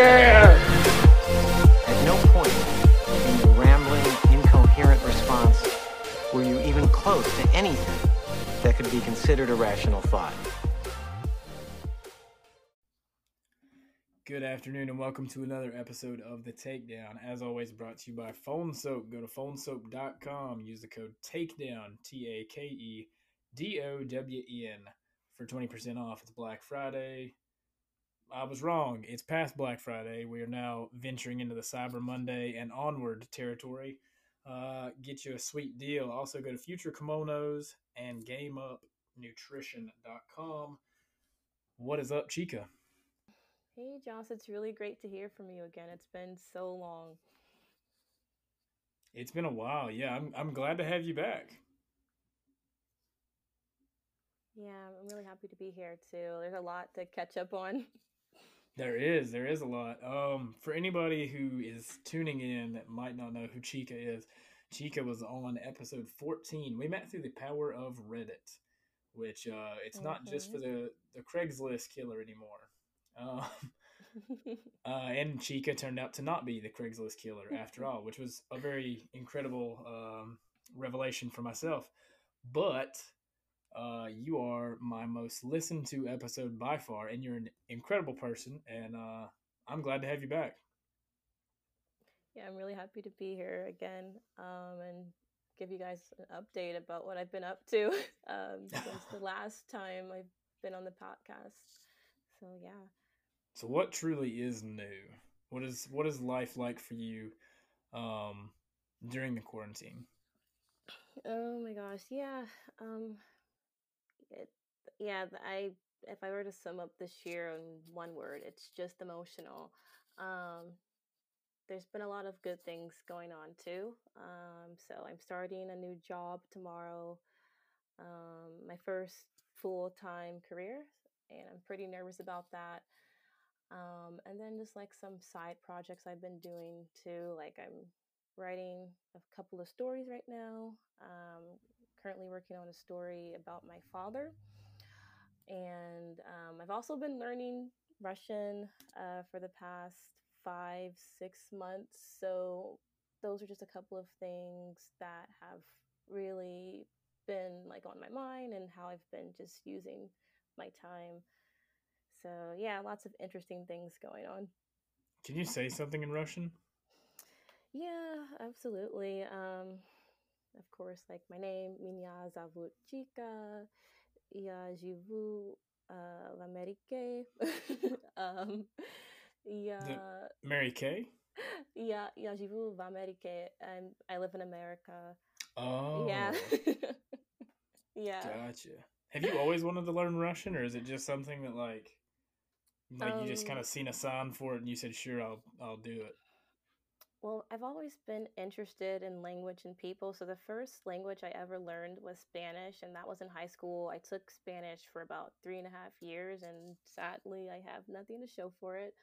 Yeah! At no point in your rambling, incoherent response were you even close to anything that could be considered a rational thought. Good afternoon and welcome to another episode of The Takedown. As always, brought to you by Phone Soap. Go to phonesoap.com. Use the code TAKEDOWN, T A K E D O W E N, for 20% off. It's Black Friday. I was wrong. It's past Black Friday. We are now venturing into the Cyber Monday and onward territory. Uh, get you a sweet deal. Also, go to Future Kimonos and GameUpNutrition.com. What is up, Chica? Hey, Joss, it's really great to hear from you again. It's been so long. It's been a while. Yeah, I'm I'm glad to have you back. Yeah, I'm really happy to be here too. There's a lot to catch up on. There is, there is a lot. Um, for anybody who is tuning in that might not know who Chica is, Chica was on episode 14. We met through the power of Reddit, which uh, it's not just for the the Craigslist killer anymore. Um, uh, and Chica turned out to not be the Craigslist killer after all, which was a very incredible um, revelation for myself. But uh, you are my most listened to episode by far, and you're an incredible person, and uh, I'm glad to have you back. Yeah, I'm really happy to be here again um, and give you guys an update about what I've been up to um, since the last time I've been on the podcast. So yeah. So what truly is new? What is what is life like for you um, during the quarantine? Oh my gosh, yeah. Um, yeah, I if I were to sum up this year in one word, it's just emotional. Um, there's been a lot of good things going on too. Um, so I'm starting a new job tomorrow, um, my first full time career, and I'm pretty nervous about that. Um, and then just like some side projects I've been doing too, like I'm writing a couple of stories right now. Um, currently working on a story about my father. And um, I've also been learning Russian uh, for the past five, six months. So those are just a couple of things that have really been like on my mind and how I've been just using my time. So yeah, lots of interesting things going on. Can you say something in Russian? Yeah, absolutely. Um, of course, like my name, Minya Zavutchika il живу vu euh, Yeah, um, Mary Kay? Yeah, yeah, j'ai vu la I'm, I live in America. Oh. Yeah. yeah. Gotcha. Have you always wanted to learn Russian, or is it just something that, like, like um, you just um kind of seen a sign for it and you said, sure, I'll, I'll do it? Well, I've always been interested in language and people. So the first language I ever learned was Spanish, and that was in high school. I took Spanish for about three and a half years, and sadly, I have nothing to show for it.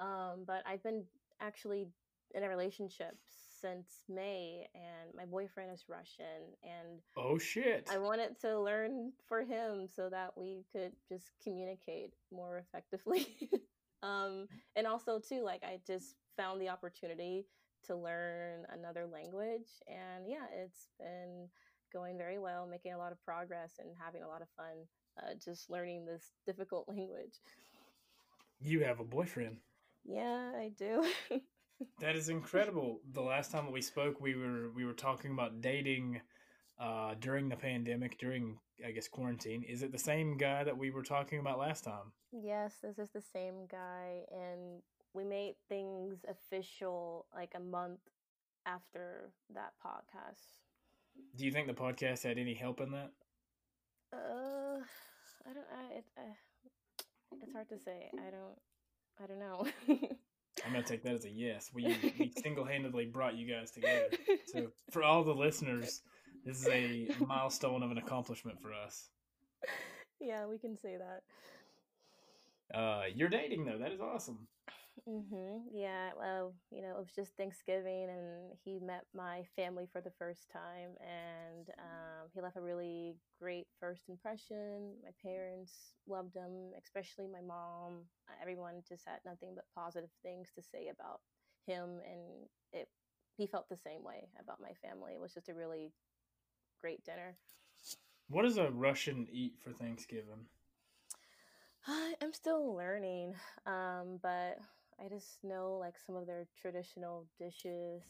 Um, but I've been actually in a relationship since May, and my boyfriend is Russian, and oh shit, I wanted to learn for him so that we could just communicate more effectively. um, and also too, like I just found the opportunity to learn another language. And yeah, it's been going very well, making a lot of progress and having a lot of fun uh, just learning this difficult language. You have a boyfriend. Yeah, I do. that is incredible. The last time we spoke, we were we were talking about dating uh, during the pandemic, during I guess quarantine. Is it the same guy that we were talking about last time? Yes, this is the same guy, and we made things official like a month after that podcast. Do you think the podcast had any help in that? Uh, I don't. I, it, uh, it's hard to say. I don't. I don't know. I'm gonna take that as a yes. We we single handedly brought you guys together. So for all the listeners, this is a milestone of an accomplishment for us. Yeah, we can say that. Uh, you're dating though. That is awesome. Mhm. Yeah. Well, you know, it was just Thanksgiving, and he met my family for the first time, and um, he left a really great first impression. My parents loved him, especially my mom. Uh, Everyone just had nothing but positive things to say about him, and it. He felt the same way about my family. It was just a really great dinner. What does a Russian eat for Thanksgiving? I'm still learning, um, but I just know like some of their traditional dishes,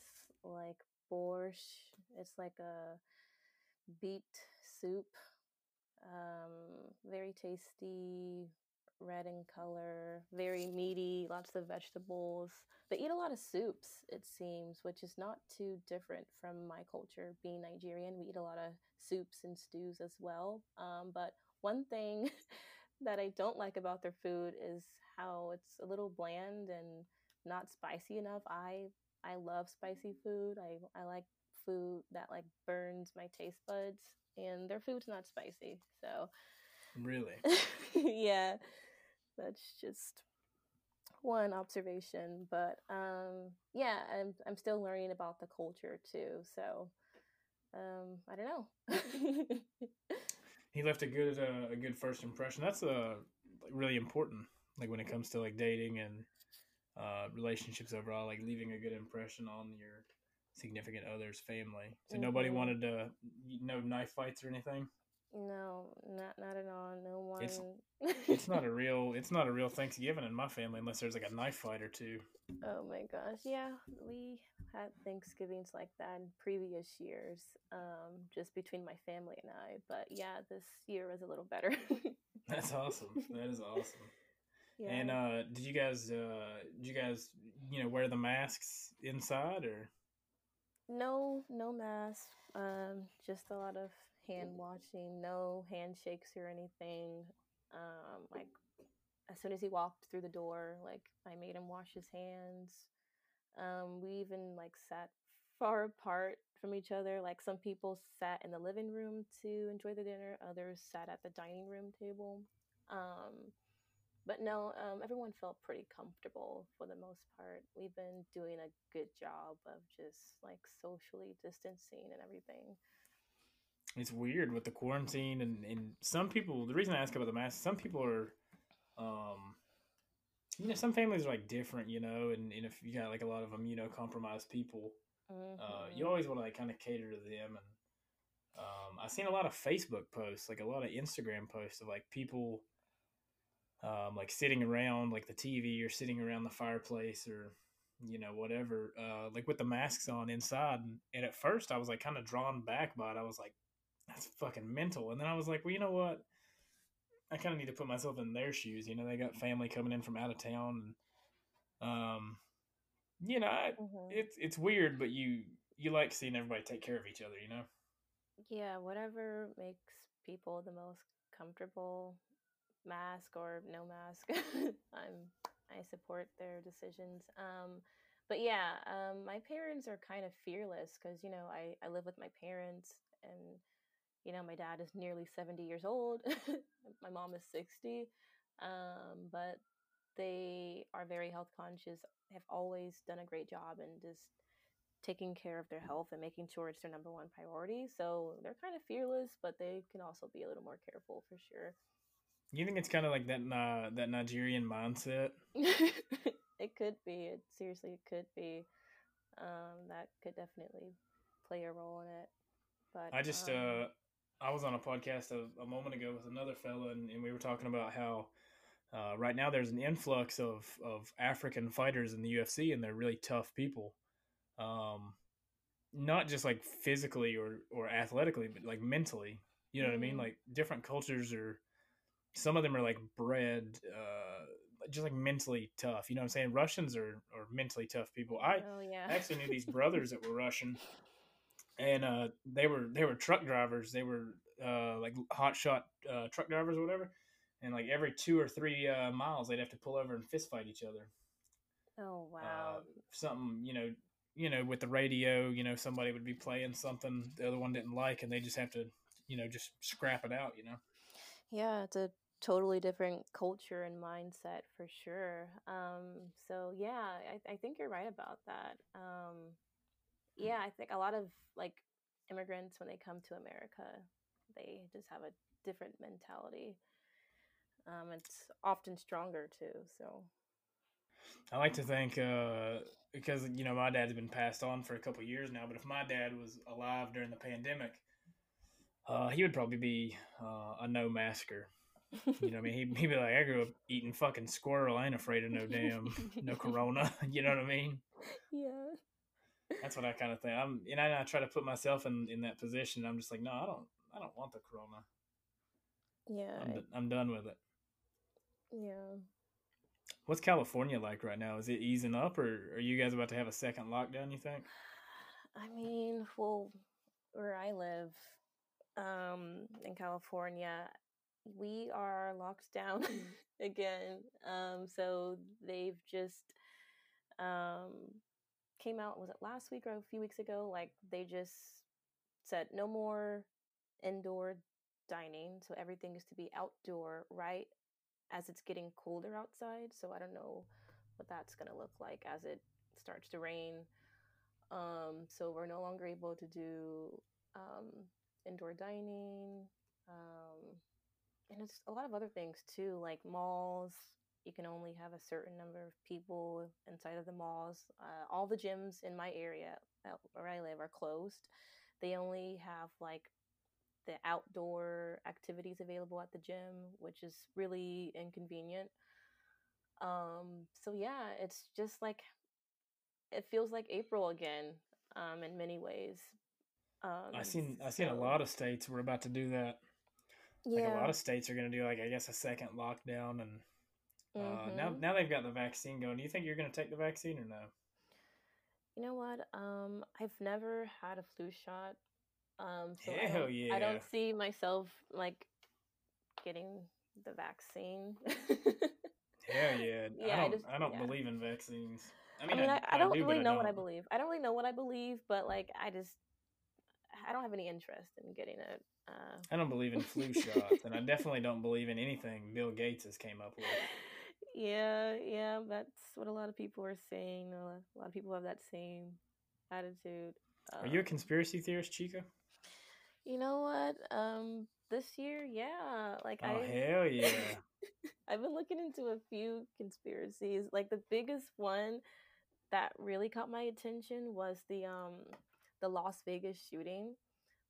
like borscht. It's like a beet soup, um, very tasty, red in color, very meaty, lots of vegetables. They eat a lot of soups, it seems, which is not too different from my culture. Being Nigerian, we eat a lot of soups and stews as well. Um, but one thing that I don't like about their food is how it's a little bland and not spicy enough. I I love spicy food. I I like food that like burns my taste buds and their food's not spicy. So Really? yeah, that's just one observation, but um yeah, I'm I'm still learning about the culture too. So um I don't know. He left a good uh, a good first impression. That's uh, really important. Like when it comes to like dating and uh, relationships overall, like leaving a good impression on your significant other's family. So nobody Mhm. wanted to no knife fights or anything. No, not not at all. No one. It's- It's not a real it's not a real Thanksgiving in my family unless there's like a knife fight or two. oh my gosh, yeah, we had Thanksgivings like that in previous years, um, just between my family and I. But yeah, this year was a little better. That's awesome. That is awesome. Yeah. And uh, did you guys uh, did you guys you know wear the masks inside or? no, no mask. Um, just a lot of hand washing. No handshakes or anything. Um, like as soon as he walked through the door, like I made him wash his hands. Um, we even like sat far apart from each other. Like some people sat in the living room to enjoy the dinner, others sat at the dining room table. Um, but no, um, everyone felt pretty comfortable for the most part. We've been doing a good job of just like socially distancing and everything. it's weird with the quarantine and, and some people the reason i ask about the mask some people are um you know some families are like different you know and, and if you got like a lot of immunocompromised people uh you Mhm. always want to like kind of cater to them and um i've seen a lot of facebook posts like a lot of instagram posts of like people um like sitting around like the tv or sitting around the fireplace or you know whatever uh like with the masks on inside and, at first i was like kind of drawn back by it i was like that's fucking mental. And then I was like, well, you know what? I kind of need to put myself in their shoes. You know, they got family coming in from out of town, and um, you know, I, Mhm. it's it's weird, but you you like seeing everybody take care of each other. You know, Yeah, whatever makes people the most comfortable, mask or no mask. I'm I support their decisions. Um, but yeah, um, my parents are kind of fearless because you know I I live with my parents and you know my dad is nearly 70 years old. my mom is 60. Um, but they are very health conscious, have always done a great job and just taking care of their health and making sure it's their number one priority. So they're kind of fearless, but they can also be a little more careful for sure. You think it's kind of like that uh, that Nigerian mindset. it could be. It seriously it could be. Um, that could definitely play a role in it. But I just um, uh, I was on a podcast a, a moment ago with another fella, and, and we were talking about how. Uh, right now, there's an influx of, of African fighters in the UFC, and they're really tough people. Um, not just like physically or or athletically, but like mentally. You know what I mean? Mhm. Like different cultures are. Some of them are like bred, uh, just like mentally tough. You know what I'm saying? Russians are are mentally tough people. I oh yeah, I actually knew these brothers that were Russian, and uh, they were they were truck drivers. They were uh, like hot shot uh, truck drivers or whatever. And like every two or three uh, miles, they'd have to pull over and fist fight each other. oh wow, Uh, something you know, you know, with the radio, you know, somebody would be playing something the other one didn't like, and they just have to, you know, just scrap it out. You know, yeah, it's a totally different culture and mindset for sure. Um, so yeah, I, I think you're right about that. Um, yeah, I think a lot of like immigrants when they come to America, they just have a different mentality. Um, it's often stronger too. So I like to think uh, because you know my dad's been passed on for a couple years now, but if my dad was alive during the pandemic, uh, he would probably be uh, a no masker. You know, what I mean, he, he'd be like, I grew up eating fucking squirrel. I ain't afraid of no damn no corona. you know what I mean? yeah. That's what I kind of think. I'm, you know, I try to put myself in in that position. I'm just like, no, I don't, I don't want the corona. Yeah. I'm, d- I'm done with it. Yeah. What's California like right now? Is it easing up, or are you guys about to have a second lockdown? You think? I mean, well, where I live, um, in California, we are locked down again. Um, so they've just um came out. Was it last week or a few weeks ago? Like they just said no more indoor dining, so everything is to be outdoor, right? As it's getting colder outside. So I don't know what that's gonna look like as it starts to rain. Um, so we're no longer able to do um, indoor dining, um, and it's a lot of other things too, like malls. You can only have a certain number of people inside of the malls. Uh, all the gyms in my area uh, where I live are closed. They only have like the outdoor activities available at the gym, which is really inconvenient. Um, so yeah, it's just like it feels like April again, um, in many ways. Um, I seen I seen a lot of states were about to do that. Yeah. Like a lot of states are going to do like I guess a second lockdown, and uh, now Mhm. now they've got the vaccine going. Do you think you're going to take the vaccine or no? You know what? Um, I've never had a flu shot. Um, so I Hell don't, I don't see myself like getting the vaccine. Hell yeah! Yeah, I I don't just- I don't yeah. believe in vaccines. I I mean, mean, I, I, don't do, really know what I believe. I don't really know what I believe, but like, I just, I don't have any interest in getting it. Uh, I don't believe in flu shots, and I definitely don't believe in anything Bill Gates has came up with. yeah, yeah, that's what a lot of people are saying. A lot, of people have that same attitude. Are you a Um, conspiracy theorist, Chica? You know what? Um, this year, yeah, like Oh I. hell yeah! I've been looking into a few conspiracies. Like the biggest one that really caught my attention was the um the Las Vegas shooting.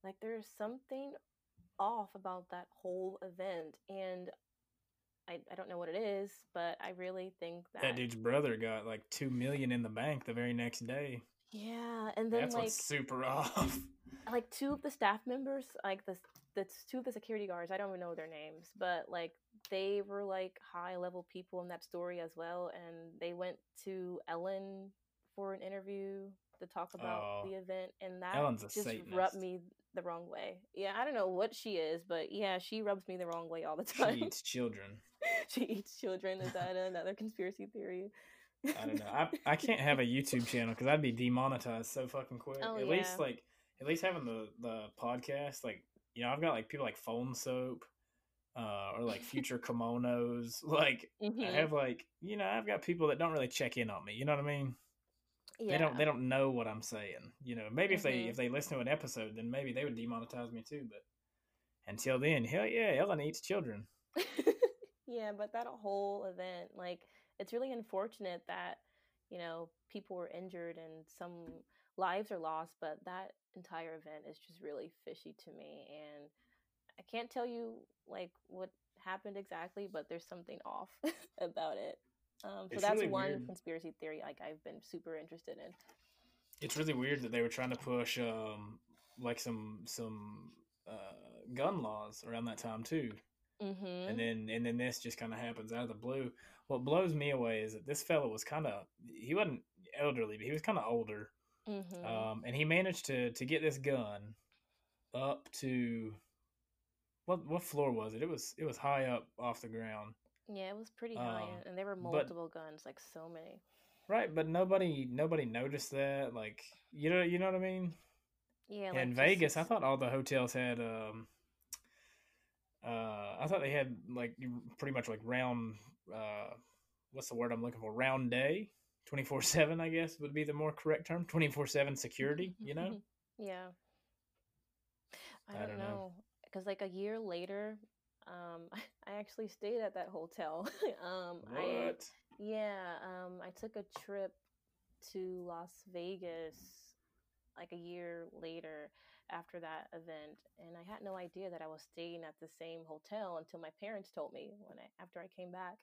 Like there's something off about that whole event and I, I don't know what it is, but I really think that, that dude's brother got like two million in the bank the very next day. yeah, and then That's like what's super off. like two of the staff members, like the the two of the security guards, I don't even know their names, but like they were like high level people in that story as well, and they went to Ellen for an interview to talk about Oh, the event, and that Ellen's just rubbed me the wrong way. Yeah, I don't know what she is, but yeah, she rubs me the wrong way all the time. She eats children. she eats children. Is that another conspiracy theory? I don't know. I I can't have a YouTube channel because I'd be demonetized so fucking quick. Oh, at least like at least having the the podcast, like you know, I've got like people like Phone Soap, uh, or like Future Kimonos. Like I Mhm. have like you know, I've got people that don't really check in on me. You know what I mean? Yeah. They don't they don't know what I'm saying. You know, maybe if they Mhm. if they listen to an episode, then maybe they would demonetize me too. But until then, hell yeah, Ellen eats children. yeah, but that whole event, like, it's really unfortunate that, you know, people were injured and some lives are lost, but that entire event is just really fishy to me. And I can't tell you, like, what happened exactly, but there's something off about it. Um, so It's that's really one weird. conspiracy theory, like, I've been super interested in. It's really weird that they were trying to push um like some some uh gun laws around that time too. Mm-hmm. And then and then this just kind of happens out of the blue. What blows me away is that this fellow was kind of he wasn't elderly, but he was kind of older. mm-hmm. Um and he managed to to get this gun up to what what floor was it? It was it was high up off the ground. Yeah, it was pretty high, um, and there were but- multiple guns, like, so many. Right, but nobody nobody noticed that. Like you know you know what I mean? Yeah, in just- Vegas, I thought all the hotels had um Uh, I thought they had like pretty much like round. Uh, what's the word I'm looking for? Round day, twenty four seven. I guess would be the more correct term. Twenty four seven security. You know. yeah. I I don't, don't know. know. Because like a year later, um, I actually stayed at that hotel. um, I What? yeah, um, I took a trip to Las Vegas like a year later after that event, and I had no idea that I was staying at the same hotel until my parents told me when I after I came back.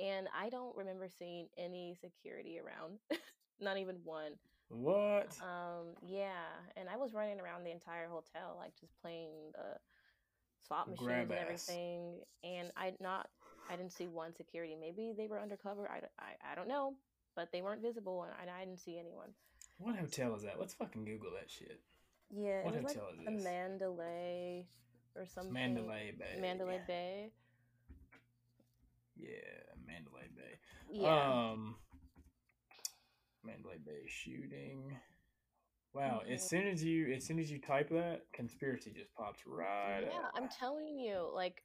And I don't remember seeing any security around, not even one. What? Um, yeah, and I was running around the entire hotel, like just playing the slot machines Grab and ass. everything. And I not, I didn't see one security. Maybe they were undercover. I—I don't know, but they weren't visible, and I, I didn't see anyone. What hotel is that? Let's fucking Google that shit. Yeah, What it was like hotel is a this? Mandalay or something. Mandalay Bay. Mandalay Bay. Yeah, Mandalay Bay. Yeah. Um, Mandalay Bay shooting. Wow! As soon as you, as soon as you type that, conspiracy just pops right yeah. I'm telling you, like,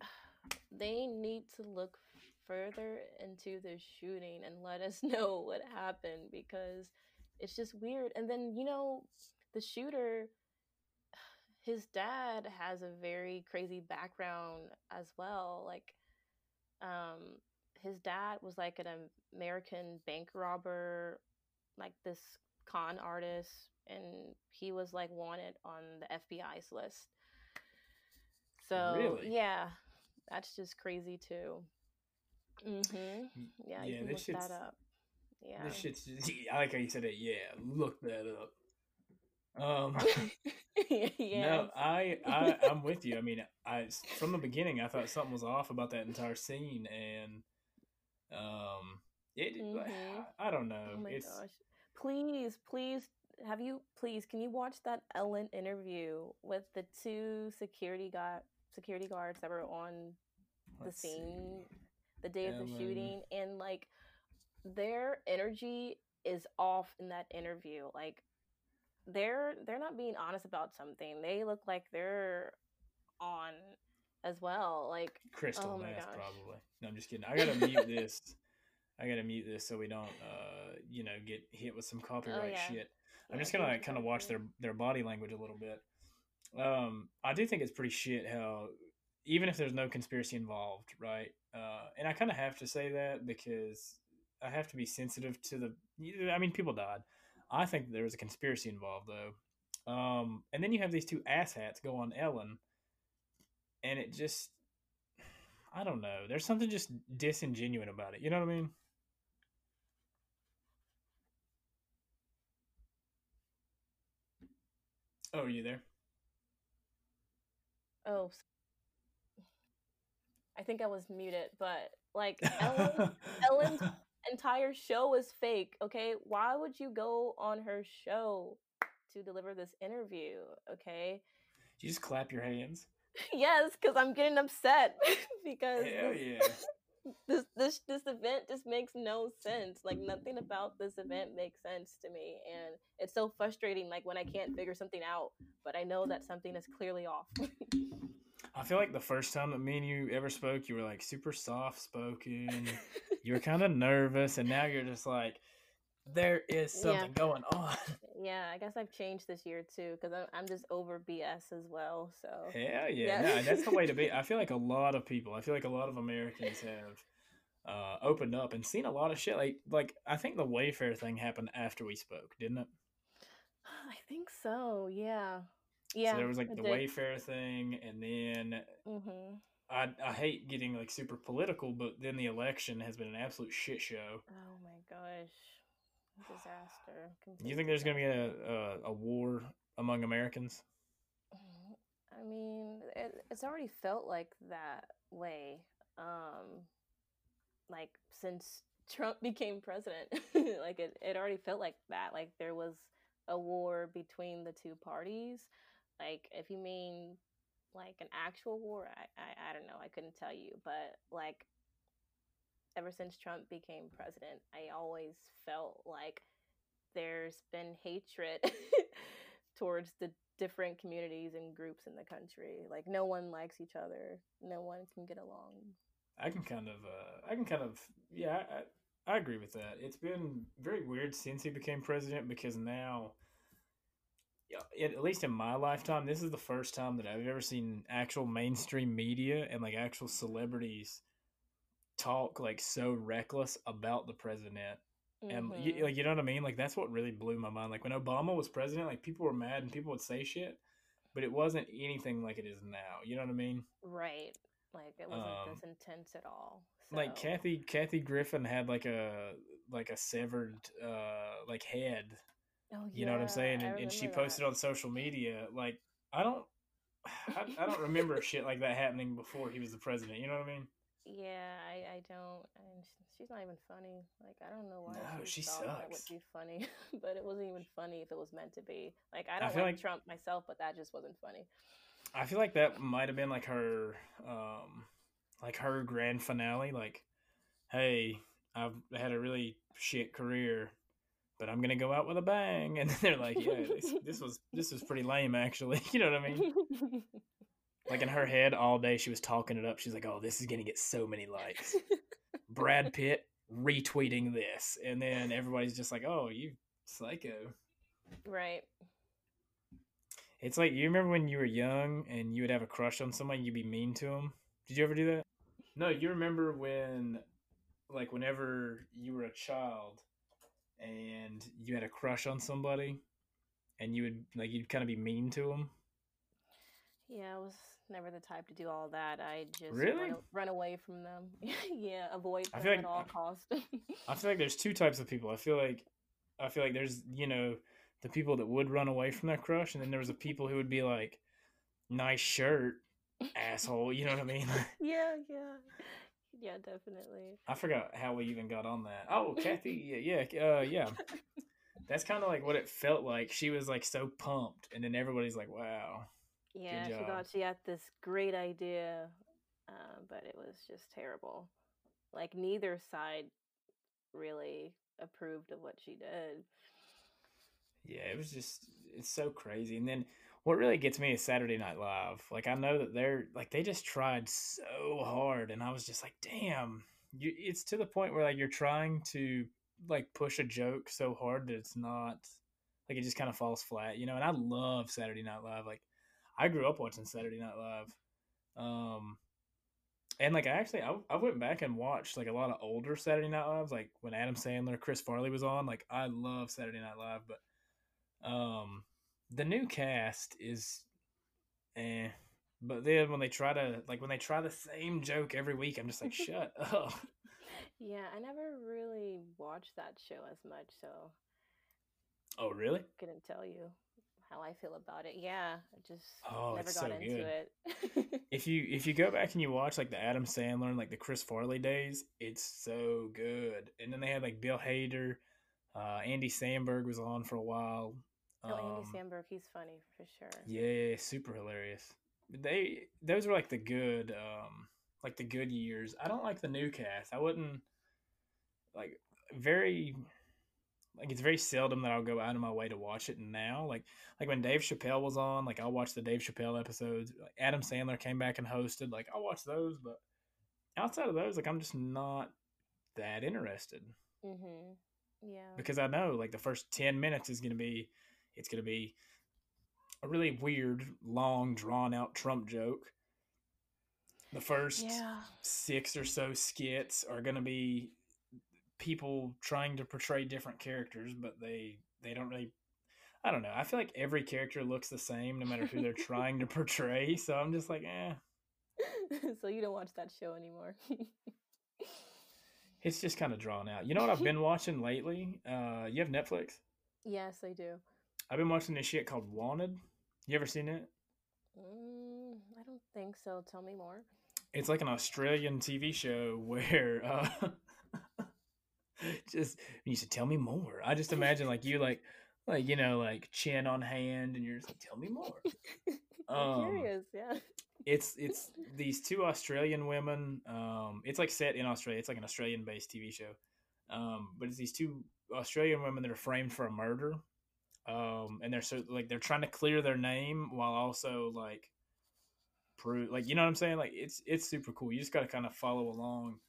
they need to look further into the shooting and let us know what happened because it's just weird. And then, you know, the shooter, his dad has a very crazy background as well. Like, um, his dad was like an American bank robber, like this con artist, and he was like wanted on the FBI's list. So Really? yeah, that's just crazy too. Mm-hmm. Y- Yeah, you yeah, can look that up. Yeah. this shit's. Just, I like how you said it. Yeah, look that up. Um, yeah. no, I, I, I'm with you. I mean, I from the beginning, I thought something was off about that entire scene, and um, it. Mhm. I, I don't know. Oh my it's, gosh. Please, please have you please can you watch that Ellen interview with the two security guard security guards that were on the let's see. scene the day of the shooting? And like their energy is off in that interview like they're they're not being honest about something. They look like they're on as well like crystal Oh meth probably. No i'm just kidding. I gotta mute this i gotta mute this so we don't uh you know get hit with some copyright Oh, yeah. shit i'm yeah, just gonna like kind of watch their their body language a little bit um i do think it's pretty shit how even if there's no conspiracy involved right uh and i kind of have to say that because i have to be sensitive to the i mean people died i think there was a conspiracy involved though um and then you have these two asshats go on ellen and it just I don't know. There's something just disingenuous about it. You know what I mean? Oh, are you there? oh I think i was muted but like ellen Ellen's entire show is fake okay why would you go on her show to deliver this interview okay you just clap your hands. yes because i'm getting upset because Hell yeah. This this this event just makes no sense like nothing about this event makes sense to me and it's so frustrating like when i can't figure something out but i know that something is clearly off I feel like the first time that me and you ever spoke, you were like super soft spoken. you were kind of nervous, and now you're just like, there is Yeah. something going on. yeah i guess i've changed this year too because I'm, I'm just over bs as well so Hell yeah, Yeah. no, that's the way to be. I feel like a lot of people, I feel like a lot of Americans have uh, opened up and seen a lot of shit. Like, like I think the Wayfair thing happened after we spoke, didn't it? i think so yeah yeah so there was like the did. Wayfair thing, and then mm-hmm. I I hate getting like super political, but then the election has been an absolute shit show. oh my gosh disaster Do you think there's gonna be a, a a war among Americans? I mean, it, it's already felt like that way. Um, like since Trump became president, like it, it already felt like that. Like there was a war between the two parties. Like if you mean like an actual war, I, I, I don't know. I couldn't tell you, but like ever since Trump became president, I always felt like there's been hatred towards the different communities and groups in the country. Like no one likes each other. No one can get along. I can kind of, uh, I can kind of, yeah, I, I agree with that. It's been very weird since he became president because now, at least in my lifetime, this is the first time that I've ever seen actual mainstream media and like actual celebrities talk like so reckless about the president and you, like you know what I mean. Like that's what really blew my mind. Like when Obama was president, like people were mad and people would say shit, but it wasn't anything like it is now. You know what I mean? Right. Like it wasn't Um, this intense at all. Like Kathy Kathy Griffin had like a like a severed uh like head. Oh, yeah. You know what I'm saying? And, and she posted that. on social media. Like I don't. I, I don't remember shit like that happening before he was the president. You know what I mean? Yeah, I, I don't. And she's not even funny. Like I don't know why No, she, she thought that would be funny, but it wasn't even funny if it was meant to be. Like I I don't feel like, like- Trump myself, but that just wasn't funny. I feel like that might have been like her, um, like her grand finale. Like, hey, I've had a really shit career, but I'm gonna go out with a bang. And they're like, yeah, this, this was this was pretty lame, actually. You know what I mean? Like in her head, all day she was talking it up. She's like, oh, this is gonna get so many likes. Brad Pitt retweeting this, and then everybody's just like, oh, you psycho. right. It's like you remember when you were young and you would have a crush on somebody, you'd be mean to them. Did you ever do that? No, you remember when, like, whenever you were a child and you had a crush on somebody, and you would like you'd kind of be mean to them. Yeah, I was never the type to do all that. I just Really? run, run away from them. yeah, avoid I them feel at like- all costs. I feel like there's two types of people. I feel like I feel like there's you know the people that would run away from their crush, and then there was the people who would be like, "Nice shirt, asshole." You know what I mean? yeah, yeah, yeah, definitely. I forgot how we even got on that. Oh, Kathy, yeah, yeah, uh, yeah. That's kind of like what it felt like. She was like so pumped, and then everybody's like, "Wow." Yeah, she thought she had this great idea, uh, but it was just terrible. Like neither side really approved of what she did. Yeah, it was just it's so crazy. And then what really gets me is Saturday Night Live. Like I know that they're like they just tried so hard, and I was just like, "Damn." You, it's to the point where like you're trying to like push a joke so hard that it's not like it just kind of falls flat, you know. And I love Saturday Night Live. Like I grew up watching Saturday Night Live. Um and like I actually I, I went back and watched like a lot of older Saturday Night Lives, like when Adam Sandler, Chris Farley was on. Like I love Saturday Night Live, but um the new cast is eh. But then when they try to like when they try the same joke every week, I'm just like, shut up. Yeah, I never really watched that show as much, so Oh really? couldn't tell you how I feel about it. Yeah, I just Oh, never got so into good. it. If you if you go back and you watch like the Adam Sandler and like the Chris Farley days, it's so good. And then they had like Bill Hader, uh, Andy Samberg was on for a while. oh, Andy Um, Samberg, he's funny for sure. Yeah, super hilarious. They those were like the good um like the good years. I don't like the new cast. I wouldn't like very like it's very seldom that I'll go out of my way to watch it now. Like like when Dave Chappelle was on, like I'll watch the Dave Chappelle episodes. Like Adam Sandler came back and hosted, like I'll watch those, but outside of those, like I'm just not that interested Mhm. Yeah. because I know like the first 10 minutes is going to be it's going to be a really weird, long, drawn out Trump joke. The first Yeah. six or so skits are going to be people trying to portray different characters, but they they don't really I don't know. I feel like every character looks the same no matter who they're trying to portray, so I'm just like, "Eh, so you don't watch that show anymore. it's just kind of drawn out." You know what I've been watching lately? Uh you have Netflix? yes, I do. I've been watching this shit called Wanted. You ever seen it? Mm, I don't think so. Tell me more. it's like an Australian TV show where uh just you should tell me more. I just imagine like you like like you know like chin on hand and you're just like tell me more. I'm Um, curious. Yeah. It's it's these two Australian women. Um, it's like set in Australia. It's like an Australian based TV show. Um, but it's these two Australian women that are framed for a murder. Um, and they're so like they're trying to clear their name while also like prove like you know what I'm saying. Like it's it's super cool. You just got to kind of follow along.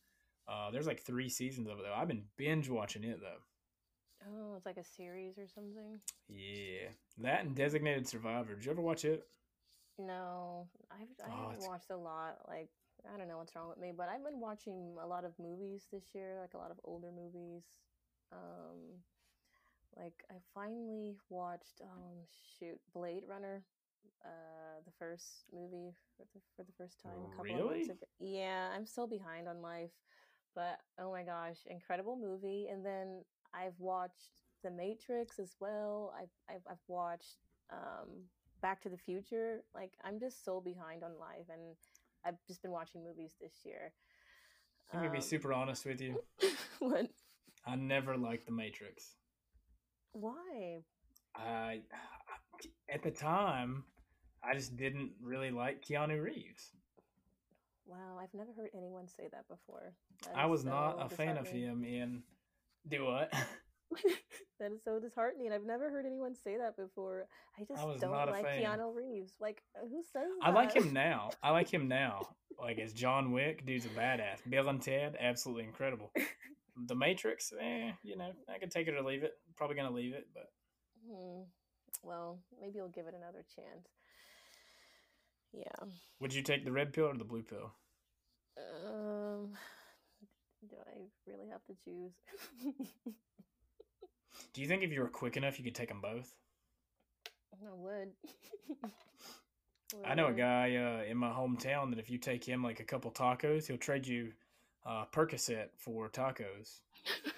Uh, there's like three seasons of it though. I've been binge watching it though. Oh, it's like a series or something. Yeah, that and Designated Survivor. Did you ever watch it? No, I've I Oh, haven't watched a lot. Like I don't know what's wrong with me, but I've been watching a lot of movies this year, like a lot of older movies. Um, like I finally watched um shoot Blade Runner, uh, the first movie for the for the first time a couple of months Really? ago. Yeah, I'm still behind on life, but oh my gosh, incredible movie! And then I've watched The Matrix as well. I've I've, I've watched um Back to the Future. Like I'm just so behind on life, and I've just been watching movies this year. I'm gonna be Um, super honest with you. what? I never liked The Matrix. Why? I at the time I just didn't really like Keanu Reeves. Wow, I've never heard anyone say that before. That I was not a fan of him in do what? that is so disheartening. I've never heard anyone say that before. I just was don't like fan. Keanu Reeves. Like, uh, who says that? I like him now. I like him now. Like as John Wick, dude's a badass. Bill and Ted, absolutely incredible. The Matrix, eh, you know, I could take it or leave it. Probably gonna leave it, but Hmm. Well, maybe I'll give it another chance. Yeah. would you take the red pill or the blue pill? Um. Do I really have to choose? Do you think if you were quick enough, you could take them both? I would. I know a guy uh, in my hometown that if you take him like a couple tacos, he'll trade you uh, Percocet for tacos.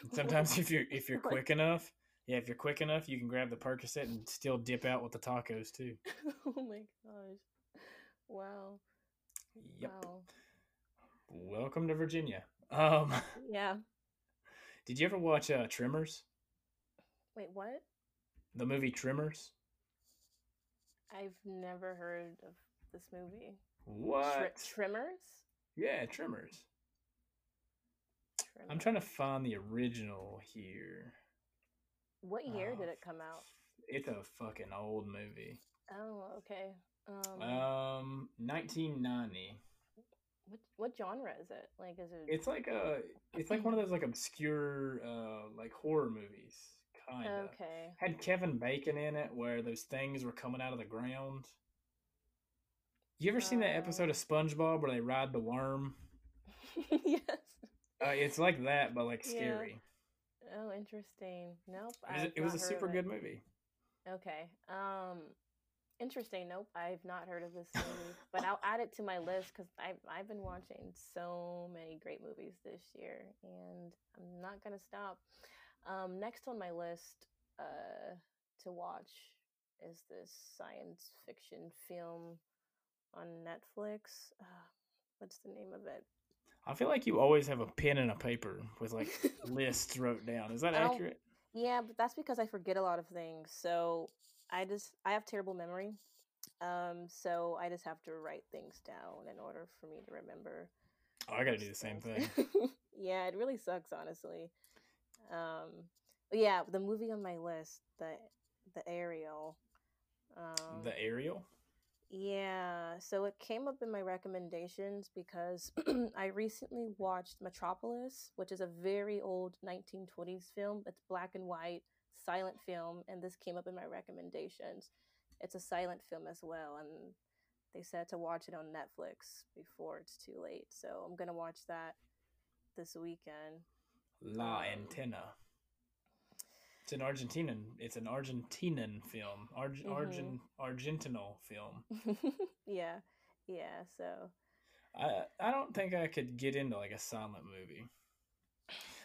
And sometimes if you're if you're quick enough, yeah, if you're quick enough, you can grab the Percocet and still dip out with the tacos too. oh my gosh! Wow! Yep. Wow! Welcome to Virginia. Um, Yeah. did you ever watch uh, Tremors? Wait, what? The movie Tremors? I've never heard of this movie. What? Tremors? yeah, Tremors. I'm trying to find the original here. What year did Oh, it come out? It's a fucking old movie. Oh, okay. Um, Um, 1990. What what genre is it? Like, is it? It's like a, it's like one of those like obscure, uh, like horror movies, kind of. okay. Had Kevin Bacon in it, where those things were coming out of the ground. You ever seen that episode Uh. of SpongeBob where they ride the worm? yes. Uh, it's like that, but like Yeah. scary. Oh, interesting. Nope. It was, it was a super good movie. Okay. Um, interesting. Nope, I've not heard of this movie, but I'll add it to my list because I've I've been watching so many great movies this year, and I'm not gonna stop. Um, next on my list, uh, to watch is this science fiction film on Netflix. Uh, what's the name of it? I feel like you always have a pen and a paper with like lists wrote down. Is that accurate? Yeah, but that's because I forget a lot of things. So I just I have terrible memory. Um, so I just have to write things down in order for me to remember. Oh, I got to do the same thing. yeah, it really sucks, honestly. Um, but yeah, the movie on my list, the the Aerial. Um, the Aerial. yeah, so it came up in my recommendations because I recently watched Metropolis, which is a very old 1920s film. It's black and white, silent film, and this came up in my recommendations. It's a silent film as well, and they said to watch it on Netflix before it's too late. So I'm gonna watch that this weekend. La Antena. It's an Argentinian. It's an Argentinian film. Arg- Mhm. Argent Argentinal film. yeah, yeah. So I I don't think I could get into like a silent movie.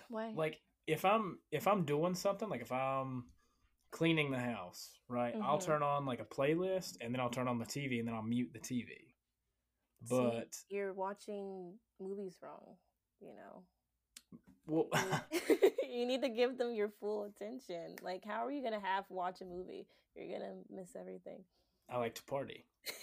why? Like if I'm if I'm doing something, like if I'm cleaning the house, right? I'll Mhm. turn on like a playlist and then I'll turn on the TV and then I'll mute the TV. See, But you're watching movies wrong. You know. well, you you need to give them your full attention. Like, how are you gonna half watch a movie? You're gonna miss everything. I like to party.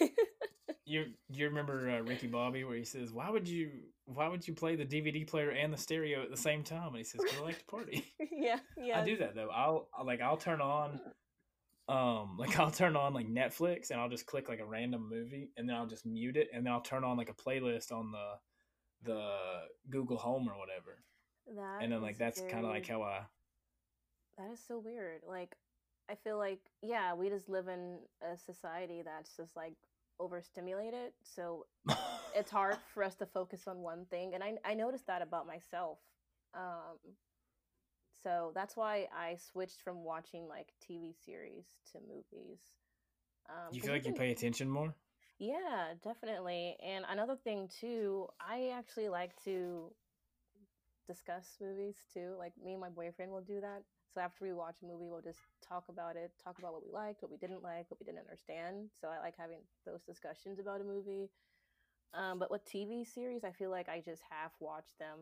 You you remember uh, Ricky Bobby where he says, "Why would you why would you play the DVD player and the stereo at the same time?" And he says, "'Cause I like to party." yeah, yeah. I do that though. I'll like I'll turn on um like I'll turn on like Netflix and I'll just click like a random movie and then I'll just mute it and then I'll turn on like a playlist on the the Google Home or whatever. That and then like that's kind of like how I That is so weird. Like, I feel like, yeah, we just live in a society that's just like overstimulated. So it's hard for us to focus on one thing. And I, I noticed that about myself. Um, so that's why I switched from watching like TV series to movies. Um, you feel like you can- pay attention more? yeah, definitely. And another thing too, I actually like to discuss movies too. Like me and my boyfriend will do that. So after we watch a movie, we'll just talk about it, talk about what we liked, what we didn't like, what we didn't understand. So I like having those discussions about a movie. Um, but with TV series, I feel like I just half watch them.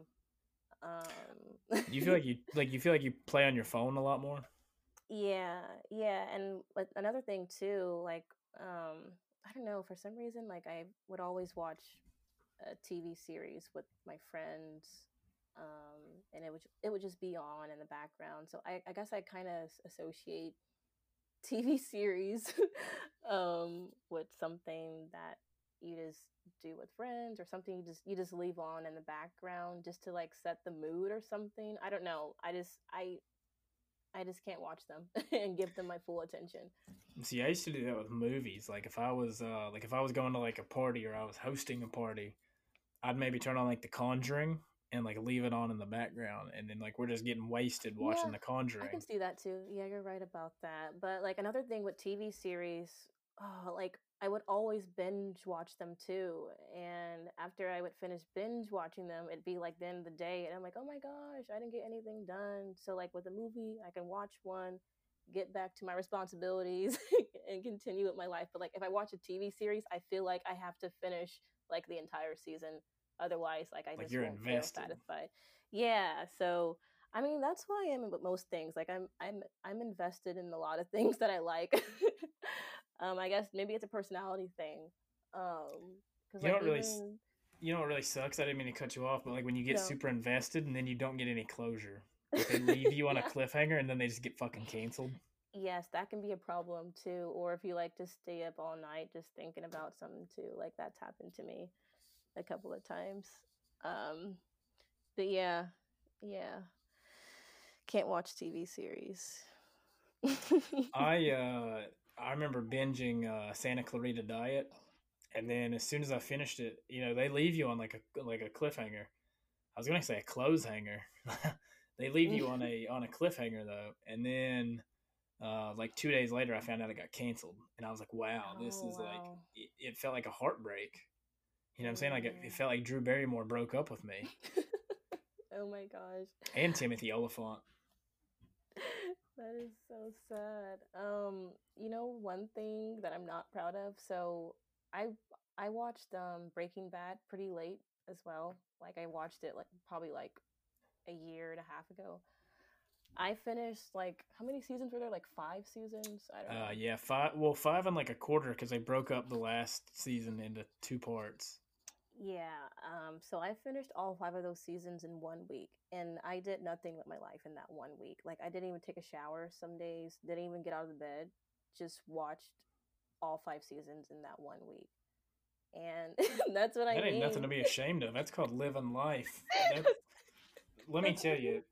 Um, You feel like you like you feel like you play on your phone a lot more? Yeah, yeah, and but another thing too, like um, I don't know, for some reason, like I would always watch a TV series with my friends, um, and it would it would just be on in the background. So I, I guess I kind of associate TV series um, with something that you just do with friends or something you just you just leave on in the background just to like set the mood or something. I don't know. I just I I just can't watch them and give them my full attention. See, I used to do that with movies. Like if I was uh like if I was going to like a party or I was hosting a party, I'd maybe turn on like The Conjuring and like leave it on in the background, and then like we're just getting wasted watching Yeah, The I can see that too. Yeah, you're right about that. But like another thing with TV series, oh, like I would always binge watch them too. And after I would finish binge watching them, it'd be like the end of the day, and I'm like, oh my gosh, I didn't get anything done. So like with a movie, I can watch one, get back to my responsibilities, and continue with my life. But like if I watch a TV series, I feel like I have to finish like the entire season. Otherwise, like I Like, just you're won't feel invested. satisfied. Yeah. So I mean, that's why I am with most things. Like I'm I'm I'm invested in a lot of things that I like. um, I guess maybe it's a personality thing. Um, because You like don't really even- You know what really sucks? I didn't mean to cut you off, but like when you get No. super invested and then you don't get any closure. Like, they leave you on a cliffhanger and then they just get fucking canceled. yes, that can be a problem too. Or if you like to stay up all night just thinking about something too, like that's happened to me a couple of times. Um, but yeah, yeah, can't watch TV series. I uh I remember binging uh Santa Clarita Diet and then as soon as I finished it, you know, they leave you on like a like a cliffhanger. I was gonna say a clothes hanger. they leave you on a on a cliffhanger though, and then uh like two days later I found out it got canceled. And I was like, Wow, this Oh, is like it, it felt like a heartbreak. You know what I'm saying? Like it, it felt like Drew Barrymore broke up with me. oh my gosh. And Timothy Olyphant. That is so sad. Um, you know, one thing that I'm not proud of. So I I watched um Breaking Bad pretty late as well. Like I watched it like probably like a year and a half ago. I finished like how many seasons were there? Like five seasons? I don't know. Uh yeah, five well five and like a quarter because they broke up the last season into two parts. Yeah, um, so I finished all five of those seasons in one week, and I did nothing with my life in that one week. Like, I didn't even take a shower some days, didn't even get out of the bed, just watched all five seasons in that one week. And that's what I That ain't mean. nothing to be ashamed of. That's called living life. That- let me tell you,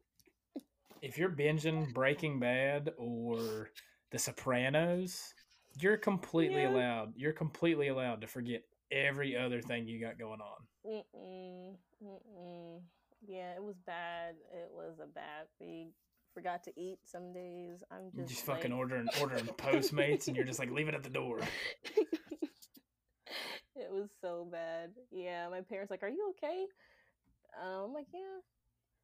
if you're binging Breaking Bad or The Sopranos, you're completely Yeah. allowed. You're completely allowed to forget every other thing you got going on. Mm-mm, mm-mm. Yeah, it was bad. It was a bad week. Forgot to eat some days. I'm You just, just fucking ordering ordering Postmates, and you're just like, leave it at the door. it was so bad. Yeah, my parents like, "Are you okay?" Um, I'm like, "Yeah."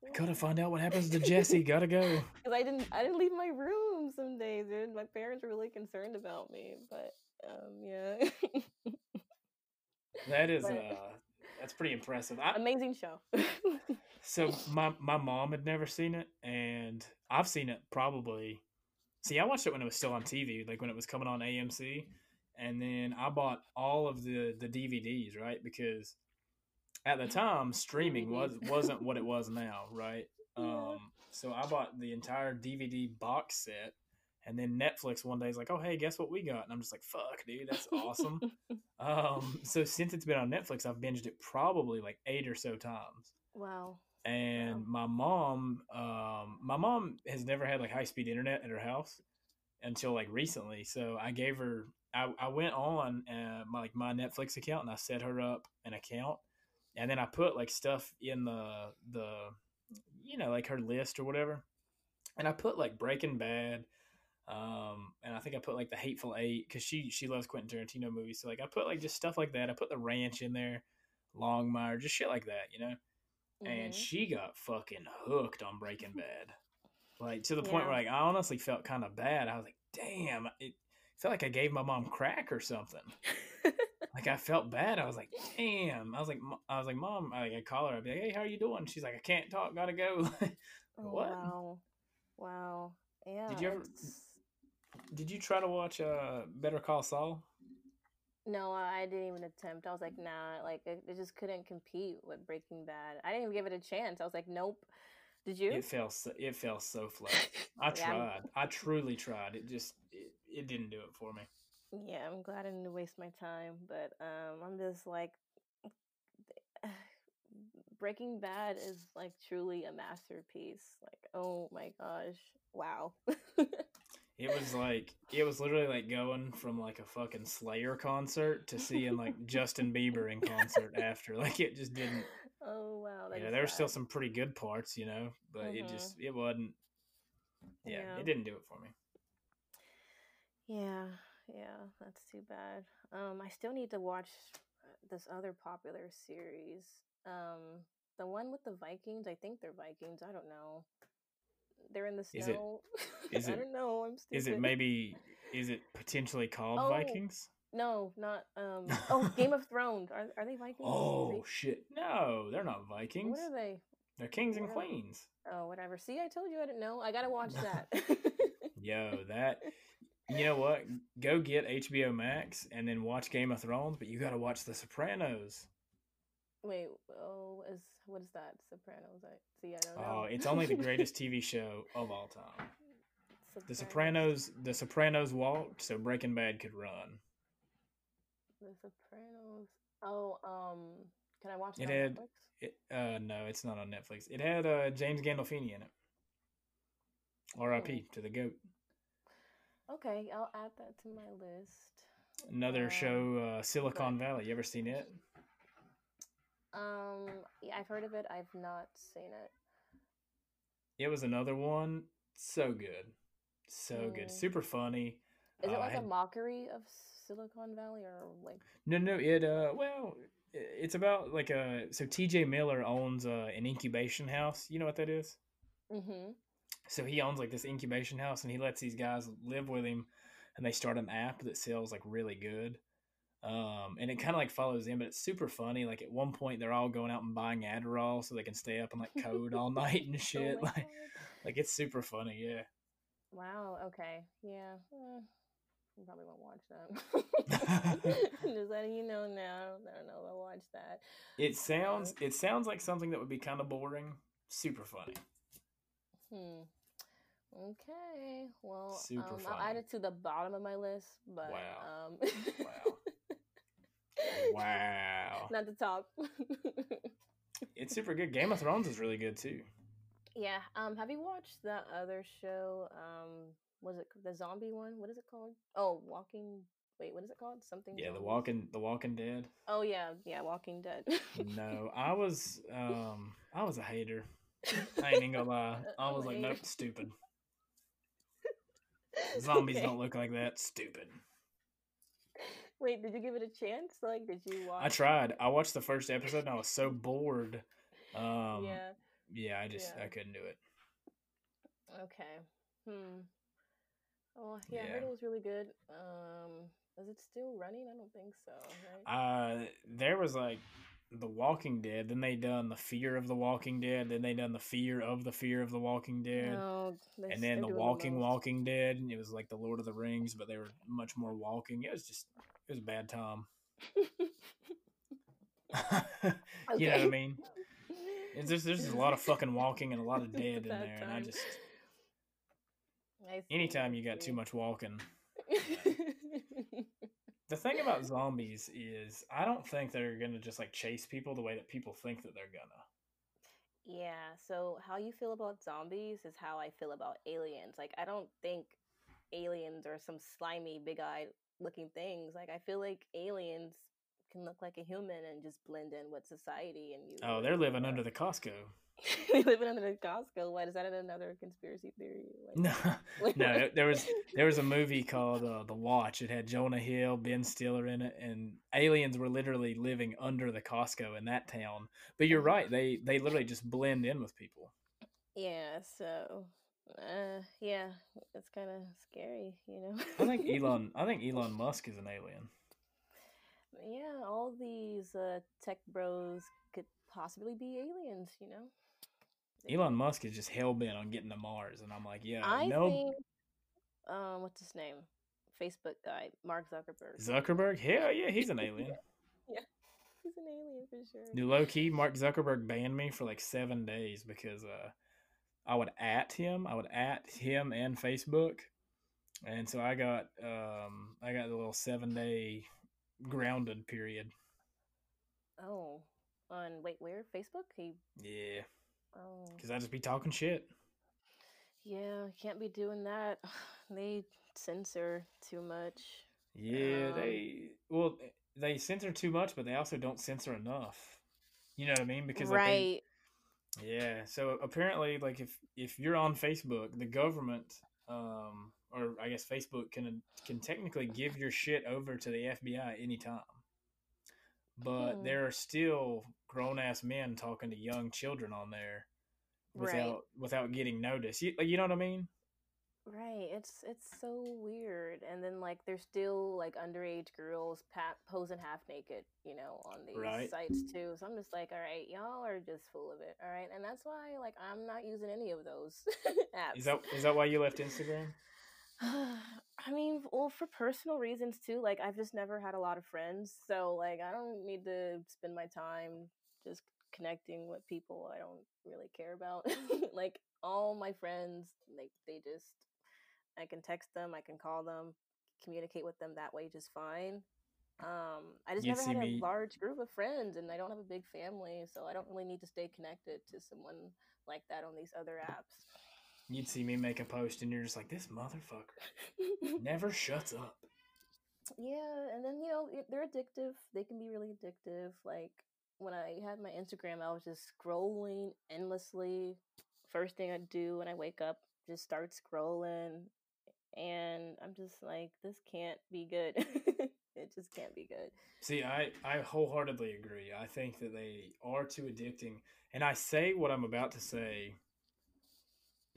I Gotta find out what happens to Jesse. Gotta go. because I didn't I didn't leave my room some days, and my parents were really concerned about me. But um, yeah, That is But- uh, that's pretty impressive. I, amazing show. So my my mom had never seen it, and I've seen it probably. See, I watched it when it was still on TV, like when it was coming on AMC, and then I bought all of the the DVDs, right? Because at the time, streaming was wasn't what it was now, right? Um, so I bought the entire DVD box set, And then Netflix one day is like, "Oh, hey, guess what we got?" And I'm just like, "Fuck, dude, that's awesome." um, so since it's been on Netflix, I've binged it probably like eight or so times. wow. And Wow. my mom, um, my mom has never had like high speed internet at her house until like recently. So I gave her, I, I went on uh, my like my Netflix account and I set her up an account, and then I put like stuff in the the, you know, like her list or whatever, and I put like Breaking Bad. Um, and I think I put like the Hateful Eight because she she loves Quentin Tarantino movies. So like I put like just stuff like that. I put the Ranch in there, Longmire, just shit like that, you know and Mhm. she got fucking hooked on Breaking Bad, like to the point where like I honestly felt kind of bad. I was like, damn, it felt like I gave my mom crack or something. Like I felt bad. I was like, damn. I was like, "Mo- I was like, mom. I I call her. I'd be like, hey, how are you doing? She's like, I can't talk. Gotta go. Oh, what? Wow. Wow. Yeah. Did you ever- it's- Did you try to watch uh Better Call Saul? No, I I didn't even attempt. I was like, nah, like it, it just couldn't compete with Breaking Bad. I didn't even give it a chance. I was like, nope. Did you? It fell. So, it fell so flat. I Yeah, I'm- tried. I truly tried. It just it, it didn't do it for me. Yeah, I'm glad I didn't waste my time, but um, I'm just like, Breaking Bad is like truly a masterpiece. Like, oh my gosh, wow. It was like it was literally like going from like a fucking Slayer concert to seeing like Justin Bieber in concert after. Like it just didn't. oh wow, that You know, there were still some pretty good parts, you know, but it just it wasn't. Yeah, Yeah. it didn't do it for me. Yeah, yeah, that's too bad. Um, I still need to watch this other popular series. Um, the one with the Vikings. I think they're Vikings. I don't know. They're in the Is it- snow. is I it- don't know. I'm stupid. Is it maybe? Is it potentially called Oh, Vikings? No, not um. Oh, Game of Thrones. Are are they Vikings? Oh they- shit! No, they're not Vikings. what are they? They're kings and what are they? queens. Oh, whatever. See, I told you I didn't know. I gotta watch that. Yo, that. You know what? Go get HBO Max and then watch Game of Thrones, but you got to watch The Sopranos. Wait. Oh, is what is that? Sopranos. I see. I don't know. Oh, it's only the greatest TV show of all time. The Sopranos, The Sopranos walked, so Breaking Bad could run. The Sopranos. Oh, um, can I watch it, It on had- Netflix? It, uh, no, it's not on Netflix. It had uh, James Gandolfini in it. R.I.P. to the goat. Okay, I'll add that to my list. Another Uh, show, uh, Silicon Valley. You ever seen it? Um, yeah, I've heard of it. I've not seen it. It was another one. So good, so good, Mm. super funny. Is Uh, it I like had- a mockery of Silicon Valley or like? No, no, it uh, well, it's about like a so T.J. Miller owns uh, an incubation house. You know what that is? Mm-hmm. So he owns like this incubation house, and he lets these guys live with him, and they start an app that sells like really good. Um, and it kind of like follows them, but it's super funny. Like at one point, they're all going out and buying Adderall so they can stay up and like code all night and shit. Oh like, God. like it's super funny. Yeah. Wow. Okay. Yeah. eh, I probably won't watch that. Just letting you know now. I don't, know. I'll watch that. It sounds it sounds like something that would be kind of boring. Super funny. Hmm. Okay. Well, Super um, I'll add it to the bottom of my list, but Wow. um, Wow. Wow. not the top. It's super good. Game of Thrones is really good too. yeah. Um. Have you watched that other show? Um. Was it the zombie one? What is it called? Oh, Walking. Wait. What is it called? Something. Yeah, the Walking the Walking Dead. Oh yeah. Yeah. Walking Dead. No, I was um I was a hater. I ain't even gonna lie. I I'm was like, nope, stupid. Zombies Okay. don't look like that. Stupid. Wait. Did you give it a chance? Like, did you watch? I tried. I watched the first episode and I was so bored. Um yeah. yeah, I just Yeah. I couldn't do it. Okay. Hmm. Oh yeah, I heard it was really good. Um, is it still running? I don't think so. Right? Uh there was like The Walking Dead, then they done the Fear of the Walking Dead, then they done the Fear of the Fear of the Walking Dead. no, and then the Walking most. Walking Dead, and it was like the Lord of the Rings, but they were much more walking. It was just it was a bad time. You know what I mean? It's just, there's just a lot of fucking walking and a lot of dead in there, and I just I Anytime you got too much walking. The thing about zombies is I don't think they're gonna just like chase people the way that people think that they're gonna. yeah, so how you feel about zombies is how I feel about aliens. Like I don't think aliens are some slimy, big-eyed looking things. Like I feel like aliens can look like a human and just blend in with society and you Oh, they're living under the Costco. They're living under the Costco. What is that another conspiracy theory? Like, No, no. There was there was a movie called uh, The Watch. It had Jonah Hill, Ben Stiller in it, and aliens were literally living under the Costco in that town. But you're right; they they literally just blend in with people. Yeah, so uh yeah, it's kind of scary, you know. I think Elon. I think Elon Musk is an alien. yeah, all these uh tech bros could possibly be aliens, you know. Elon Musk is just hell bent on getting to Mars, and I'm like, yeah, I no. think um what's his name? Facebook guy, Mark Zuckerberg. Zuckerberg, hell yeah, he's an alien. Yeah, he's an alien for sure. New low key, Mark Zuckerberg banned me for like seven days because uh, I would at him. I would at him and Facebook, and so I got um, I got the little seven day grounded period. Oh, on wait, where? Facebook? He Yeah, oh. because I just be talking shit. Yeah, can't be doing that. They censor too much. Yeah, Um, they well they censor too much, but they also don't censor enough. You know what I mean? Because like, they- right. Yeah. So apparently, like if if you're on Facebook, the government, um, or I guess Facebook can can technically give your shit over to the FBI anytime. But Hmm. there are still grown ass men talking to young children on there Right. without without getting noticed. You, you know what I mean? Right, it's it's so weird, and then like there's still like underage girls pa- posing half naked, you know, on these Right. sites too. So I'm just like, all right, y'all are just full of it, all right, and that's why like I'm not using any of those apps. Is that is that why you left Instagram? I mean, well, for personal reasons too. Like I've just never had a lot of friends, so like I don't need to spend my time just connecting with people I don't really care about. like all my friends, like they just I can text them, I can call them, communicate with them that way just fine. Um, I just You never had me- a large group of friends, and I don't have a big family, so I don't really need to stay connected to someone like that on these other apps. You'd see me make a post, and you're just like, this motherfucker never shuts up. Yeah, and then you know they're addictive. They can be really addictive. Like when I had my Instagram, I was just scrolling endlessly. First thing I do when I wake up, just start scrolling, and I'm just like, this can't be good. it just can't be good. See, I, I wholeheartedly agree. I think that they are too addicting. And I say what I'm about to say,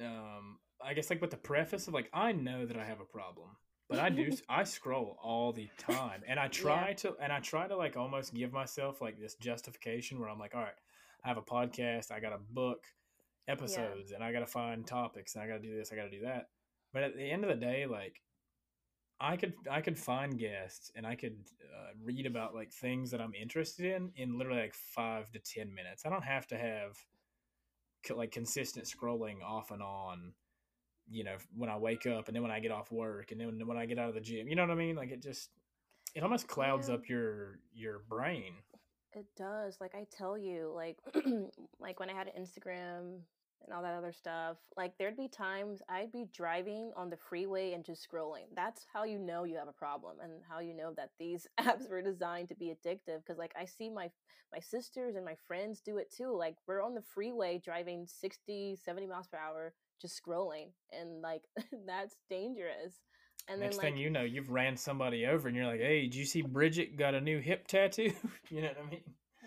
um, I guess like with the preface of like, I know that I have a problem, but I do, I scroll all the time and I try to, and I try to like almost give myself like this justification where I'm like, all right, I have a podcast, I got to book episodes and I got to find topics and I got to do this, I got to do that. But at the end of the day, like, I could I could find guests and I could uh, read about like things that I'm interested in in literally like five to ten minutes. I don't have to have co- like consistent scrolling off and on. You know, when I wake up and then when I get off work and then when I get out of the gym. You know what I mean? Like it just it almost clouds Yeah. up your your brain. It does. Like I tell you, like like when I had an Instagram and all that other stuff, like there'd be times I'd be driving on the freeway and just scrolling. That's how you know you have a problem and how you know that these apps were designed to be addictive because like I see my my sisters and my friends do it too. Like we're on the freeway driving 60, 70 miles per hour just scrolling and like that's dangerous. And Next then like thing you know, you've ran somebody over and you're like, "Hey, did you see Bridget got a new hip tattoo?" you know what I mean?